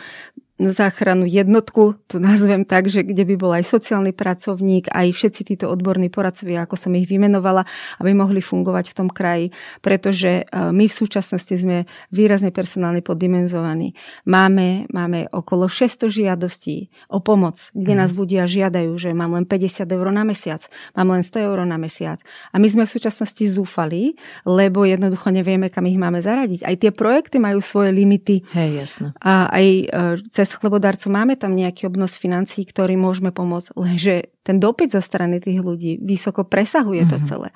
záchranu jednotku, to nazvem tak, že kde by bol aj sociálny pracovník, aj všetci títo odborní poradcovia, ako som ich vymenovala, aby mohli fungovať v tom kraji, pretože e, my v súčasnosti sme výrazne personálne poddimenzovaní. Máme, máme okolo 600 žiadostí o pomoc, kde mm. nás ľudia žiadajú, že mám len 50 eur na mesiac, mám len 100 eur na mesiac. A my sme v súčasnosti zúfali, lebo jednoducho nevieme, kam ich máme zaradiť. Aj tie projekty majú svoje limity. Hej, jasno. A aj e, cez cez chlebodarcu máme tam nejaký obnos financií, ktorý môžeme pomôcť, lenže ten dopyt zo strany tých ľudí vysoko presahuje mm-hmm. to mhm. celé.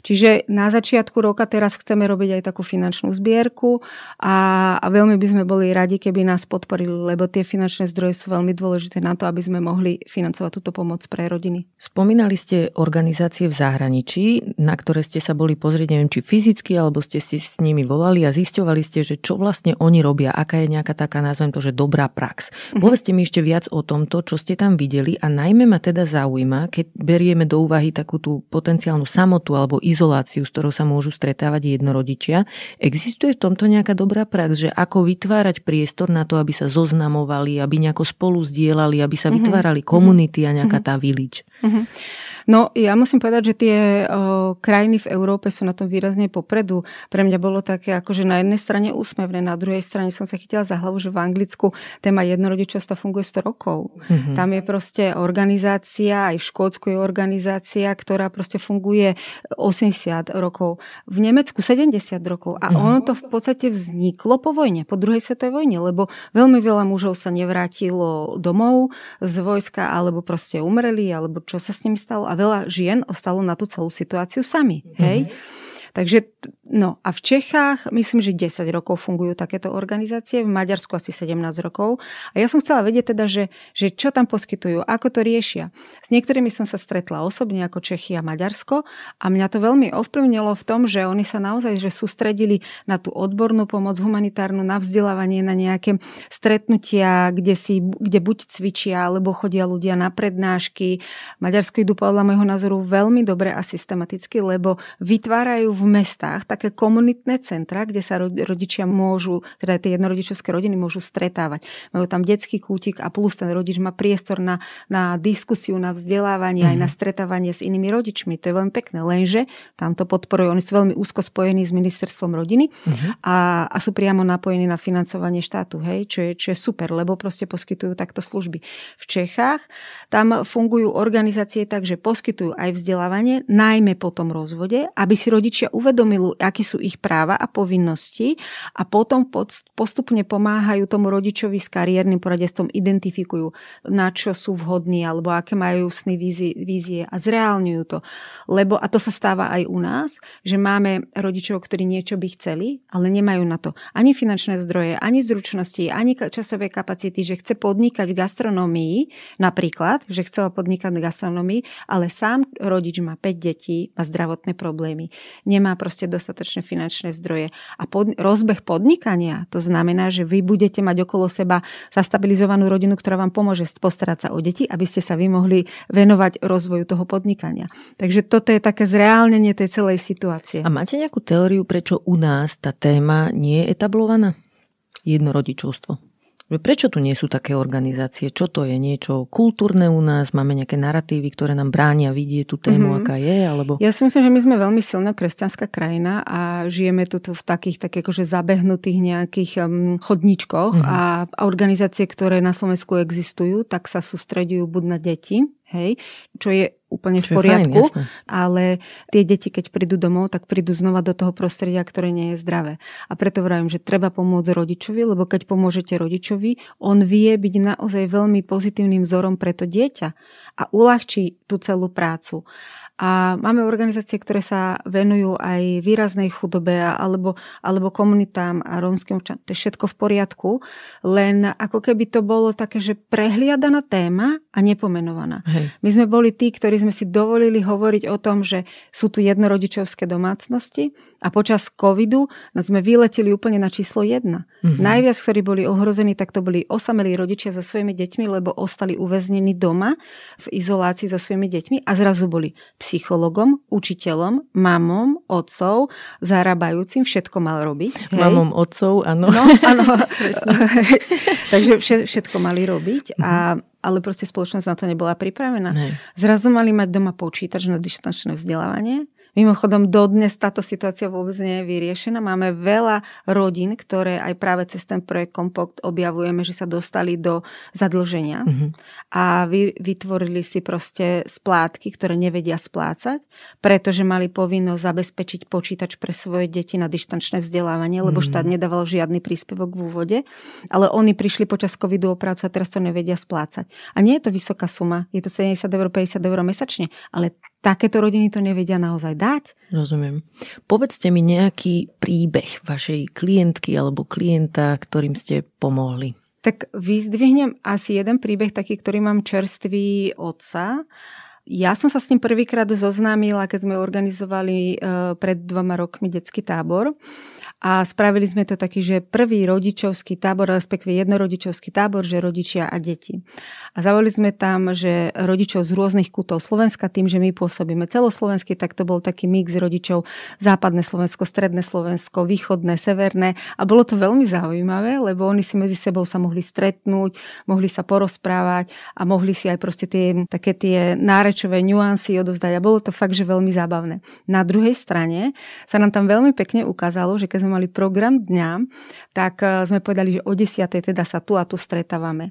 Čiže na začiatku roka teraz chceme robiť aj takú finančnú zbierku a, a veľmi by sme boli radi, keby nás podporili, lebo tie finančné zdroje sú veľmi dôležité na to, aby sme mohli financovať túto pomoc pre rodiny. Spomínali ste organizácie v zahraničí, na ktoré ste sa boli pozrieť, neviem, či fyzicky, alebo ste si s nimi volali a zisťovali ste, že čo vlastne oni robia, aká je nejaká taká, nazvem to, že dobrá prax. Mm-hmm. Povedzte mi ešte viac o tomto, čo ste tam videli a najmä ma teda zaujíma, keď berieme do úvahy takú tú potenciálnu samotu alebo izoláciu, s ktorou sa môžu stretávať jednorodičia. Existuje v tomto nejaká dobrá prax, že ako vytvárať priestor na to, aby sa zoznamovali, aby nejako spolu zdieľali, aby sa mhm. vytvárali komunity a nejaká mhm. tá village? Mm-hmm. No, ja musím povedať, že tie o, krajiny v Európe sú na tom výrazne popredu. Pre mňa bolo také, akože na jednej strane úsmevné, na druhej strane som sa chytila za hlavu, že v Anglicku téma jednorodičovstva funguje 100 rokov. Mm-hmm. Tam je proste organizácia, aj v Škótsku je organizácia, ktorá proste funguje 80 rokov. V Nemecku 70 rokov. A mm-hmm. ono to v podstate vzniklo po vojne, po druhej svetovej vojne, lebo veľmi veľa mužov sa nevrátilo domov z vojska, alebo proste umreli, alebo čo sa s nimi stalo. A veľa žien ostalo na tú celú situáciu sami. Hej? Takže no a v Čechách myslím, že 10 rokov fungujú takéto organizácie, v Maďarsku asi 17 rokov. A ja som chcela vedieť teda, že, že čo tam poskytujú, ako to riešia. S niektorými som sa stretla osobne ako Čechy a Maďarsko a mňa to veľmi ovplyvnilo v tom, že oni sa naozaj že sústredili na tú odbornú pomoc humanitárnu, na vzdelávanie, na nejaké stretnutia, kde, si, kde buď cvičia, alebo chodia ľudia na prednášky. Maďarsko idú podľa môjho názoru veľmi dobre a systematicky, lebo vytvárajú mestách také komunitné centra, kde sa rodičia môžu, teda tie jednorodičovské rodiny môžu stretávať. Majú tam detský kútik a plus ten rodič má priestor na, na diskusiu, na vzdelávanie, mm-hmm. aj na mhm. stretávanie s inými rodičmi. To je veľmi pekné, lenže tam to podporujú. Oni sú veľmi úzko spojení s ministerstvom rodiny mm-hmm. a, a sú priamo napojení na financovanie štátu, hej, čo je, čo je super, lebo proste poskytujú takto služby. V Čechách tam fungujú organizácie tak, že poskytujú aj vzdelávanie, najmä po tom rozvode, aby si rodičia uvedomili, aké sú ich práva a povinnosti a potom postupne pomáhajú tomu rodičovi s kariérnym poradenstvom, identifikujú, na čo sú vhodní alebo aké majú sny, vízie, a zreálňujú to. Lebo, a to sa stáva aj u nás, že máme rodičov, ktorí niečo by chceli, ale nemajú na to ani finančné zdroje, ani zručnosti, ani časové kapacity, že chce podnikať v gastronómii, napríklad, že chcela podnikať v gastronómii, ale sám rodič má 5 detí, má zdravotné problémy, nemá proste dostatočné finančné zdroje. A pod, rozbeh podnikania, to znamená, že vy budete mať okolo seba zastabilizovanú rodinu, ktorá vám pomôže postarať sa o deti, aby ste sa vy mohli venovať rozvoju toho podnikania. Takže toto je také zreálnenie tej celej situácie. A máte nejakú teóriu, prečo u nás tá téma nie je etablovaná? Jednorodičovstvo. Prečo tu nie sú také organizácie? Čo to je? Niečo kultúrne u nás? Máme nejaké narratívy, ktoré nám bránia vidieť tú tému, mm-hmm. aká je? Alebo... Ja si myslím, že my sme veľmi silná kresťanská krajina a žijeme tu v takých, tak akože zabehnutých nejakých um, chodničkoch mm-hmm. a, organizácie, ktoré na Slovensku existujú, tak sa sústredujú buď na deti, hej, čo je úplne v poriadku, fajn, ale tie deti, keď prídu domov, tak prídu znova do toho prostredia, ktoré nie je zdravé. A preto vravím, že treba pomôcť rodičovi, lebo keď pomôžete rodičovi, on vie byť naozaj veľmi pozitívnym vzorom pre to dieťa a uľahčí tú celú prácu. A máme organizácie, ktoré sa venujú aj výraznej chudobe alebo, alebo komunitám a rómskym občanom. To je všetko v poriadku, len ako keby to bolo také, že prehliadaná téma a nepomenovaná. Hej. My sme boli tí, ktorí sme si dovolili hovoriť o tom, že sú tu jednorodičovské domácnosti a počas covidu sme vyleteli úplne na číslo jedna. Mm-hmm. Najviac, ktorí boli ohrození, tak to boli osamelí rodičia so svojimi deťmi, lebo ostali uväznení doma v izolácii so svojimi deťmi a zrazu boli psychologom, učiteľom, mamom, otcov, zarábajúcim, všetko mal robiť. Hej? Mamom, otcov, áno. No, áno. Takže všetko mali robiť a mhm. ale proste spoločnosť na to nebola pripravená. Nej. Zrazu mali mať doma počítač na distančné vzdelávanie Mimochodom, dodnes táto situácia vôbec nie je vyriešená. Máme veľa rodín, ktoré aj práve cez ten projekt Compact objavujeme, že sa dostali do zadlženia mm-hmm. a vy, vytvorili si proste splátky, ktoré nevedia splácať, pretože mali povinnosť zabezpečiť počítač pre svoje deti na dištančné vzdelávanie, lebo mm-hmm. štát nedával žiadny príspevok v úvode, ale oni prišli počas covidu o prácu a teraz to nevedia splácať. A nie je to vysoká suma, je to 70 eur, 50 eur mesačne, ale takéto rodiny to nevedia naozaj dať. Rozumiem. Povedzte mi nejaký príbeh vašej klientky alebo klienta, ktorým ste pomohli. Tak vyzdvihnem asi jeden príbeh, taký, ktorý mám čerstvý otca. Ja som sa s ním prvýkrát zoznámila, keď sme organizovali e, pred dvoma rokmi detský tábor a spravili sme to taký, že prvý rodičovský tábor, respektíve jednorodičovský tábor, že rodičia a deti. A zavolili sme tam, že rodičov z rôznych kútov Slovenska, tým, že my pôsobíme celoslovenský, tak to bol taký mix rodičov západné Slovensko, stredné Slovensko, východné, severné. A bolo to veľmi zaujímavé, lebo oni si medzi sebou sa mohli stretnúť, mohli sa porozprávať a mohli si aj proste tie, také tie nárečové nuancy odozdať. A bolo to fakt, že veľmi zábavné. Na druhej strane sa nám tam veľmi pekne ukázalo, že keď sme mali program dňa, tak eh, sme povedali, že o 10. teda sa tu a tu stretávame.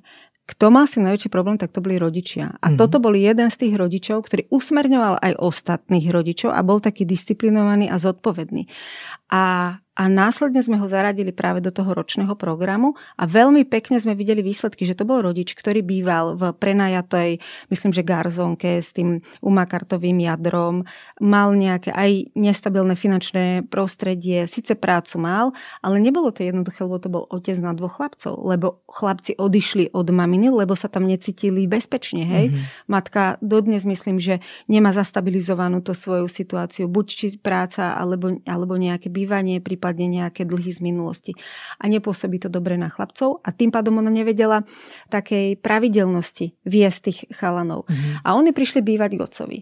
Kto mal si najväčší problém, tak to boli rodičia. A mm-hmm. toto bol jeden z tých rodičov, ktorý usmerňoval aj ostatných rodičov a bol taký disciplinovaný a zodpovedný. A, a následne sme ho zaradili práve do toho ročného programu a veľmi pekne sme videli výsledky, že to bol rodič, ktorý býval v prenajatej, myslím, že garzónke s tým umakartovým jadrom, mal nejaké aj nestabilné finančné prostredie, síce prácu mal, ale nebolo to jednoduché, lebo to bol otec na dvoch chlapcov, lebo chlapci odišli od maminy, lebo sa tam necítili bezpečne, hej. Mm-hmm. Matka dodnes myslím, že nemá zastabilizovanú to svoju situáciu, buď či práca, alebo, alebo nejaké bývanie, prípadne prípadne nejaké dlhy z minulosti. A nepôsobí to dobre na chlapcov a tým pádom ona nevedela takej pravidelnosti viesť tých chalanov. Mm-hmm. A oni prišli bývať k otcovi.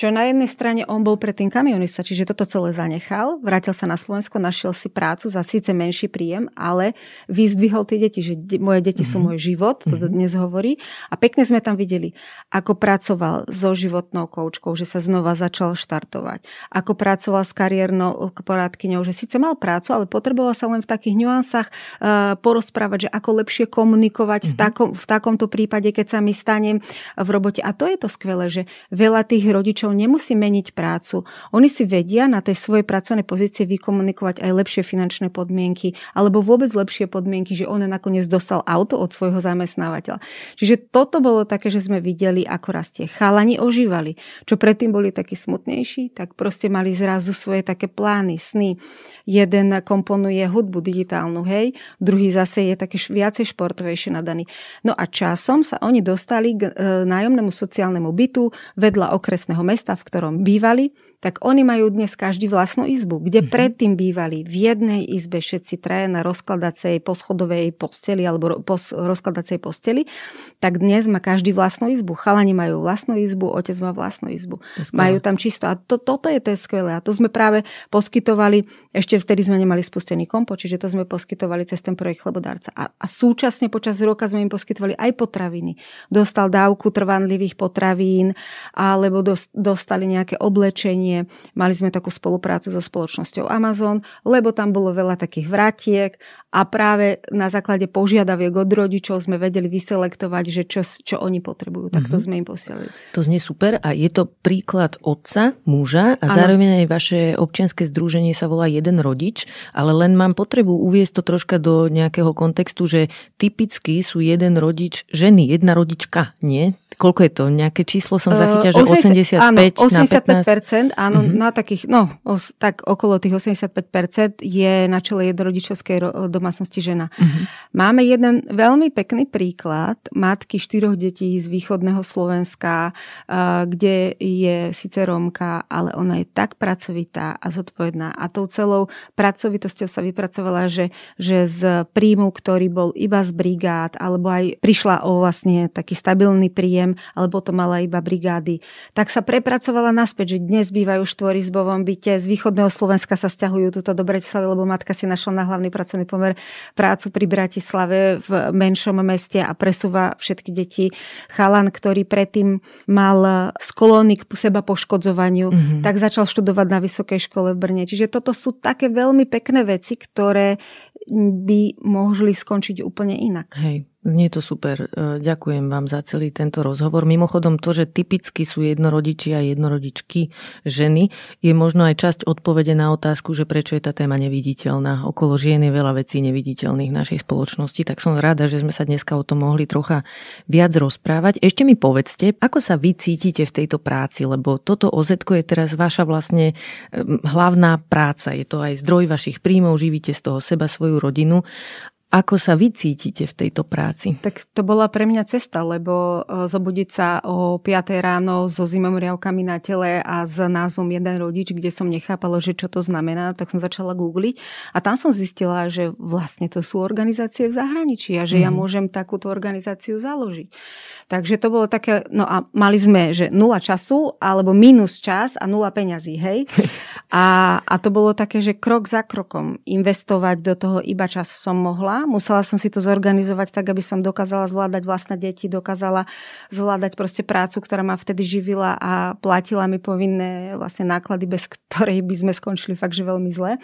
Čo na jednej strane on bol predtým kamionista, čiže toto celé zanechal, vrátil sa na Slovensko, našiel si prácu za síce menší príjem, ale vyzdvihol tie deti, že de- moje deti mm-hmm. sú mhm. môj život, to mm-hmm. dnes hovorí. A pekne sme tam videli, ako pracoval so životnou koučkou, že sa znova začal štartovať. Ako pracoval s kariérnou porádkyňou, že síce mal prácu, ale potreboval sa len v takých nuansách uh, porozprávať, že ako lepšie komunikovať mm-hmm. v, takom, v takomto prípade, keď sa mi stanem v robote. A to je to skvelé, že veľa tých rodičov nemusí meniť prácu. Oni si vedia na tej svojej pracovnej pozície vykomunikovať aj lepšie finančné podmienky alebo vôbec lepšie podmienky, že on nakoniec dostal auto od svojho zamestnávateľa. Čiže toto bolo také, že sme videli, ako rastie. Chalani ožívali. Čo predtým boli takí smutnejší, tak proste mali zrazu svoje také plány, sny. Jeden komponuje hudbu digitálnu, hej, druhý zase je také viacej športovejšie nadaný. No a časom sa oni dostali k e, nájomnému sociálnemu bytu vedľa okresného mesta, v ktorom bývali, tak oni majú dnes každý vlastnú izbu, kde mm-hmm. predtým bývali v jednej izbe všetci traje na rozkladacej poschodovej posteli alebo pos, rozkladacej posteli, tak dnes má každý vlastnú izbu. Chalani majú vlastnú izbu, otec má vlastnú izbu. Majú tam čisto. A to, toto je to skvelé. A to sme práve poskytovali, ešte vtedy sme nemali spustený kompo, čiže to sme poskytovali cez ten projekt Chlebodárca. A, a súčasne počas roka sme im poskytovali aj potraviny. Dostal dávku trvanlivých potravín, alebo dos, dostali nejaké oblečenie. Mali sme takú spoluprácu so spoločnosťou Amazon, lebo tam bolo veľa takých vratiek a práve na základe požiadaviek od rodičov sme vedeli vyselektovať, že čo, čo oni potrebujú. Tak to mm-hmm. sme im posielali. To znie super a je to príklad otca, muža a ano. zároveň aj vaše občianske združenie sa volá jeden rodič, ale len mám potrebu uviesť to troška do nejakého kontextu, že typicky sú jeden rodič ženy, jedna rodička, nie? Koľko je to? Nejaké číslo som zachytila, že 85 áno, 85 na 15? áno, uh-huh. na takých, no, os, tak okolo tých 85% je na čele jednorodičovskej domácnosti žena. Uh-huh. Máme jeden veľmi pekný príklad matky štyroch detí z východného Slovenska, kde je síce Rómka, ale ona je tak pracovitá a zodpovedná a tou celou pracovitosťou sa vypracovala, že, že z príjmu, ktorý bol iba z brigád, alebo aj prišla o vlastne taký stabilný príjem, alebo to mala iba brigády. Tak sa prepracovala naspäť, že dnes bývajú v štvorizbovom byte, z východného Slovenska sa stiahujú túto do Bratislavy, lebo matka si našla na hlavný pracovný pomer prácu pri Bratislave v menšom meste a presúva všetky deti. Chalan, ktorý predtým mal sklony k seba poškodzovaniu, mm-hmm. tak začal študovať na vysokej škole v Brne. Čiže toto sú také veľmi pekné veci, ktoré by mohli skončiť úplne inak. Hej. Znie to super. E, ďakujem vám za celý tento rozhovor. Mimochodom to, že typicky sú jednorodiči a jednorodičky ženy, je možno aj časť odpovede na otázku, že prečo je tá téma neviditeľná. Okolo žien je veľa vecí neviditeľných v našej spoločnosti, tak som rada, že sme sa dneska o tom mohli trocha viac rozprávať. Ešte mi povedzte, ako sa vy cítite v tejto práci, lebo toto oz je teraz vaša vlastne hlavná práca. Je to aj zdroj vašich príjmov, živíte z toho seba, svoju rodinu ako sa vy cítite v tejto práci? Tak to bola pre mňa cesta, lebo e, zobudiť sa o 5 ráno so zimomriavkami na tele a s názvom jeden rodič, kde som nechápala, že čo to znamená, tak som začala googliť a tam som zistila, že vlastne to sú organizácie v zahraničí a že mm. ja mhm. môžem takúto organizáciu založiť. Takže to bolo také, no a mali sme, že nula času alebo minus čas a nula peňazí, hej. A, a to bolo také, že krok za krokom investovať do toho iba čas som mohla Musela som si to zorganizovať tak, aby som dokázala zvládať vlastné deti, dokázala zvládať proste prácu, ktorá ma vtedy živila a platila mi povinné vlastne náklady, bez ktorej by sme skončili fakt, že veľmi zle.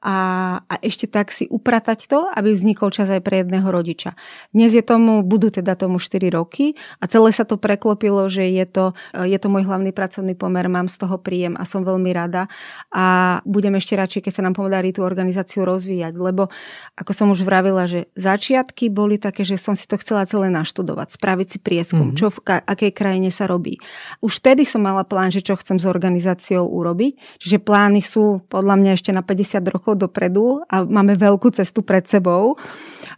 A, a ešte tak si upratať to, aby vznikol čas aj pre jedného rodiča. Dnes je tomu, budú teda tomu 4 roky a celé sa to preklopilo, že je to, je to môj hlavný pracovný pomer, mám z toho príjem a som veľmi rada a budem ešte radšej, keď sa nám podarí tú organizáciu rozvíjať, lebo ako som už vravila, že začiatky boli také, že som si to chcela celé naštudovať, spraviť si prieskum, mm-hmm. čo v akej krajine sa robí. Už vtedy som mala plán, že čo chcem s organizáciou urobiť, čiže plány sú podľa mňa ešte na 50 rokov rokov dopredu a máme veľkú cestu pred sebou.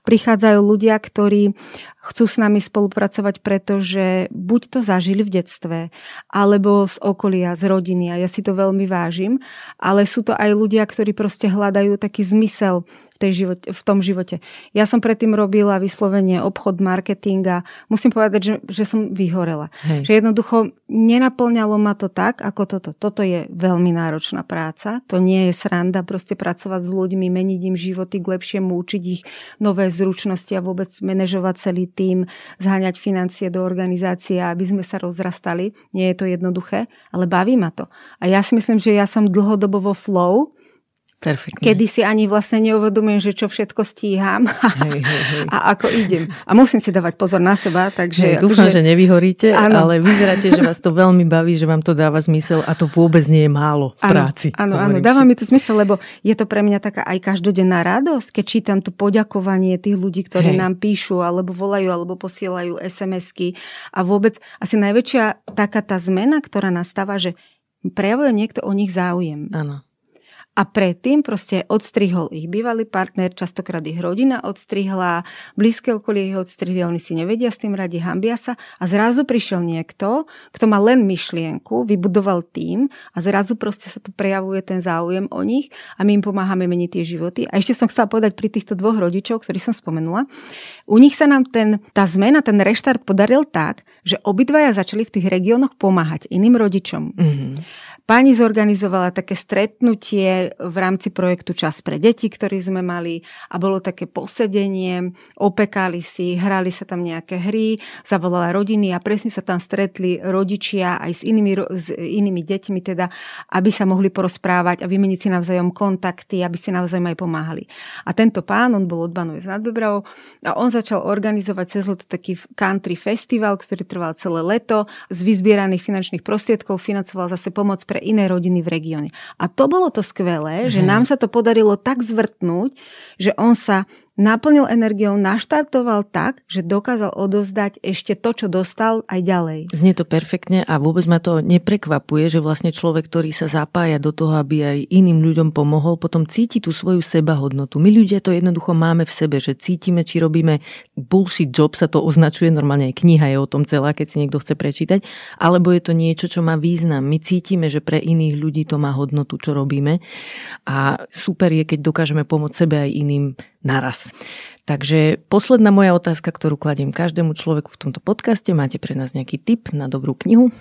Prichádzajú ľudia, ktorí chcú s nami spolupracovať, pretože buď to zažili v detstve, alebo z okolia, z rodiny a ja si to veľmi vážim, ale sú to aj ľudia, ktorí proste hľadajú taký zmysel tej živote, v tom živote. Ja som predtým robila vyslovene obchod, marketing a musím povedať, že, že som vyhorela. Hej. Že jednoducho nenaplňalo ma to tak, ako toto. Toto je veľmi náročná práca. To nie je sranda proste pracovať s ľuďmi, meniť im životy k lepšiemu, učiť ich nové zručnosti a vôbec manažovať celý tým, zháňať financie do organizácie, aby sme sa rozrastali. Nie je to jednoduché, ale baví ma to. A ja si myslím, že ja som dlhodobo vo flow, Perfektne. Kedy si ani vlastne neuvedomujem, že čo všetko stíham hej, hej, hej. a ako idem. A musím si dávať pozor na seba. Takže hej, dúfam, že... že nevyhoríte, áno. ale vyzeráte, že vás to veľmi baví, že vám to dáva zmysel a to vôbec nie je málo v práci. Áno, áno, dáva si. mi to zmysel, lebo je to pre mňa taká aj každodenná radosť, keď čítam to poďakovanie tých ľudí, ktorí hej. nám píšu, alebo volajú, alebo posielajú SMS-ky. A vôbec asi najväčšia taká tá zmena, ktorá nastáva, že prejavuje niekto o nich záujem. Áno a predtým proste odstrihol ich bývalý partner, častokrát ich rodina odstrihla, blízke okolie ich odstrihli, oni si nevedia s tým radi, hambia sa a zrazu prišiel niekto, kto má len myšlienku, vybudoval tým a zrazu proste sa tu prejavuje ten záujem o nich a my im pomáhame meniť tie životy. A ešte som chcela povedať pri týchto dvoch rodičov, ktorých som spomenula, u nich sa nám ten, tá zmena, ten reštart podaril tak, že obidvaja začali v tých regiónoch pomáhať iným rodičom. Mm-hmm. Pani zorganizovala také stretnutie v rámci projektu Čas pre deti, ktorý sme mali a bolo také posedenie, opekali si, hrali sa tam nejaké hry, zavolala rodiny a presne sa tam stretli rodičia aj s inými, s inými deťmi, teda, aby sa mohli porozprávať a vymeniť si navzájom kontakty, aby si navzájom aj pomáhali. A tento pán, on bol od Banuje z Nadbebravou a on začal organizovať cez leto taký country festival, ktorý trval celé leto. Z vyzbieraných finančných prostriedkov financoval zase pomoc pre iné rodiny v regióne. A to bolo to skvelé, že mhm. nám sa to podarilo tak zvrtnúť, že on sa naplnil energiou, naštartoval tak, že dokázal odozdať ešte to, čo dostal aj ďalej. Znie to perfektne a vôbec ma to neprekvapuje, že vlastne človek, ktorý sa zapája do toho, aby aj iným ľuďom pomohol, potom cíti tú svoju sebahodnotu. My ľudia to jednoducho máme v sebe, že cítime, či robíme bullshit job, sa to označuje, normálne aj kniha je o tom celá, keď si niekto chce prečítať, alebo je to niečo, čo má význam. My cítime, že pre iných ľudí to má hodnotu, čo robíme a super je, keď dokážeme pomôcť sebe aj iným naraz. Takže posledná moja otázka, ktorú kladiem každému človeku v tomto podcaste. Máte pre nás nejaký tip na dobrú knihu?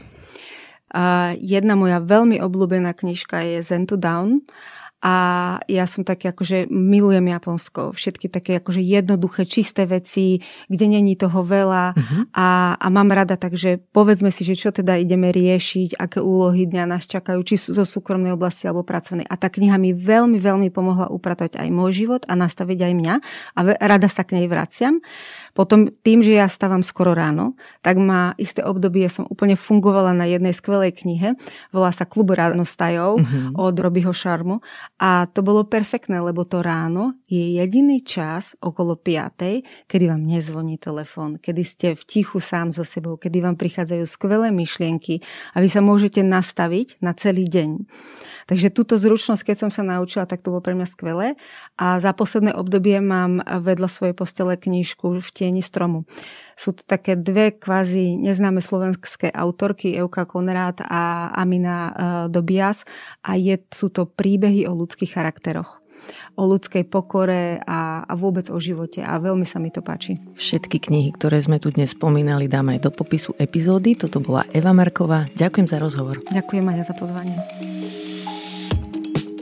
A jedna moja veľmi obľúbená knižka je Zen to Down a ja som také akože milujem Japonsko. Všetky také akože jednoduché, čisté veci, kde není toho veľa uh-huh. a, a mám rada, takže povedzme si, že čo teda ideme riešiť, aké úlohy dňa nás čakajú, či zo súkromnej oblasti alebo pracovnej. A tá kniha mi veľmi, veľmi pomohla upratať aj môj život a nastaviť aj mňa a rada sa k nej vraciam. Potom tým, že ja stávam skoro ráno, tak má isté obdobie, som úplne fungovala na jednej skvelej knihe, volá sa Klub ránostajov uh-huh. od Robyho Šarmu a to bolo perfektné, lebo to ráno je jediný čas okolo 5, kedy vám nezvoní telefón, kedy ste v tichu sám so sebou, kedy vám prichádzajú skvelé myšlienky a vy sa môžete nastaviť na celý deň. Takže túto zručnosť, keď som sa naučila, tak to bolo pre mňa skvelé. A za posledné obdobie mám vedľa svojej postele knižku v tieni stromu. Sú to také dve kvázi neznáme slovenské autorky, Euka Konrád a Amina e, Dobias a je, sú to príbehy o ľudských charakteroch o ľudskej pokore a, a vôbec o živote a veľmi sa mi to páči. Všetky knihy, ktoré sme tu dnes spomínali, dáme aj do popisu epizódy. Toto bola Eva Marková. Ďakujem za rozhovor. Ďakujem aj za pozvanie.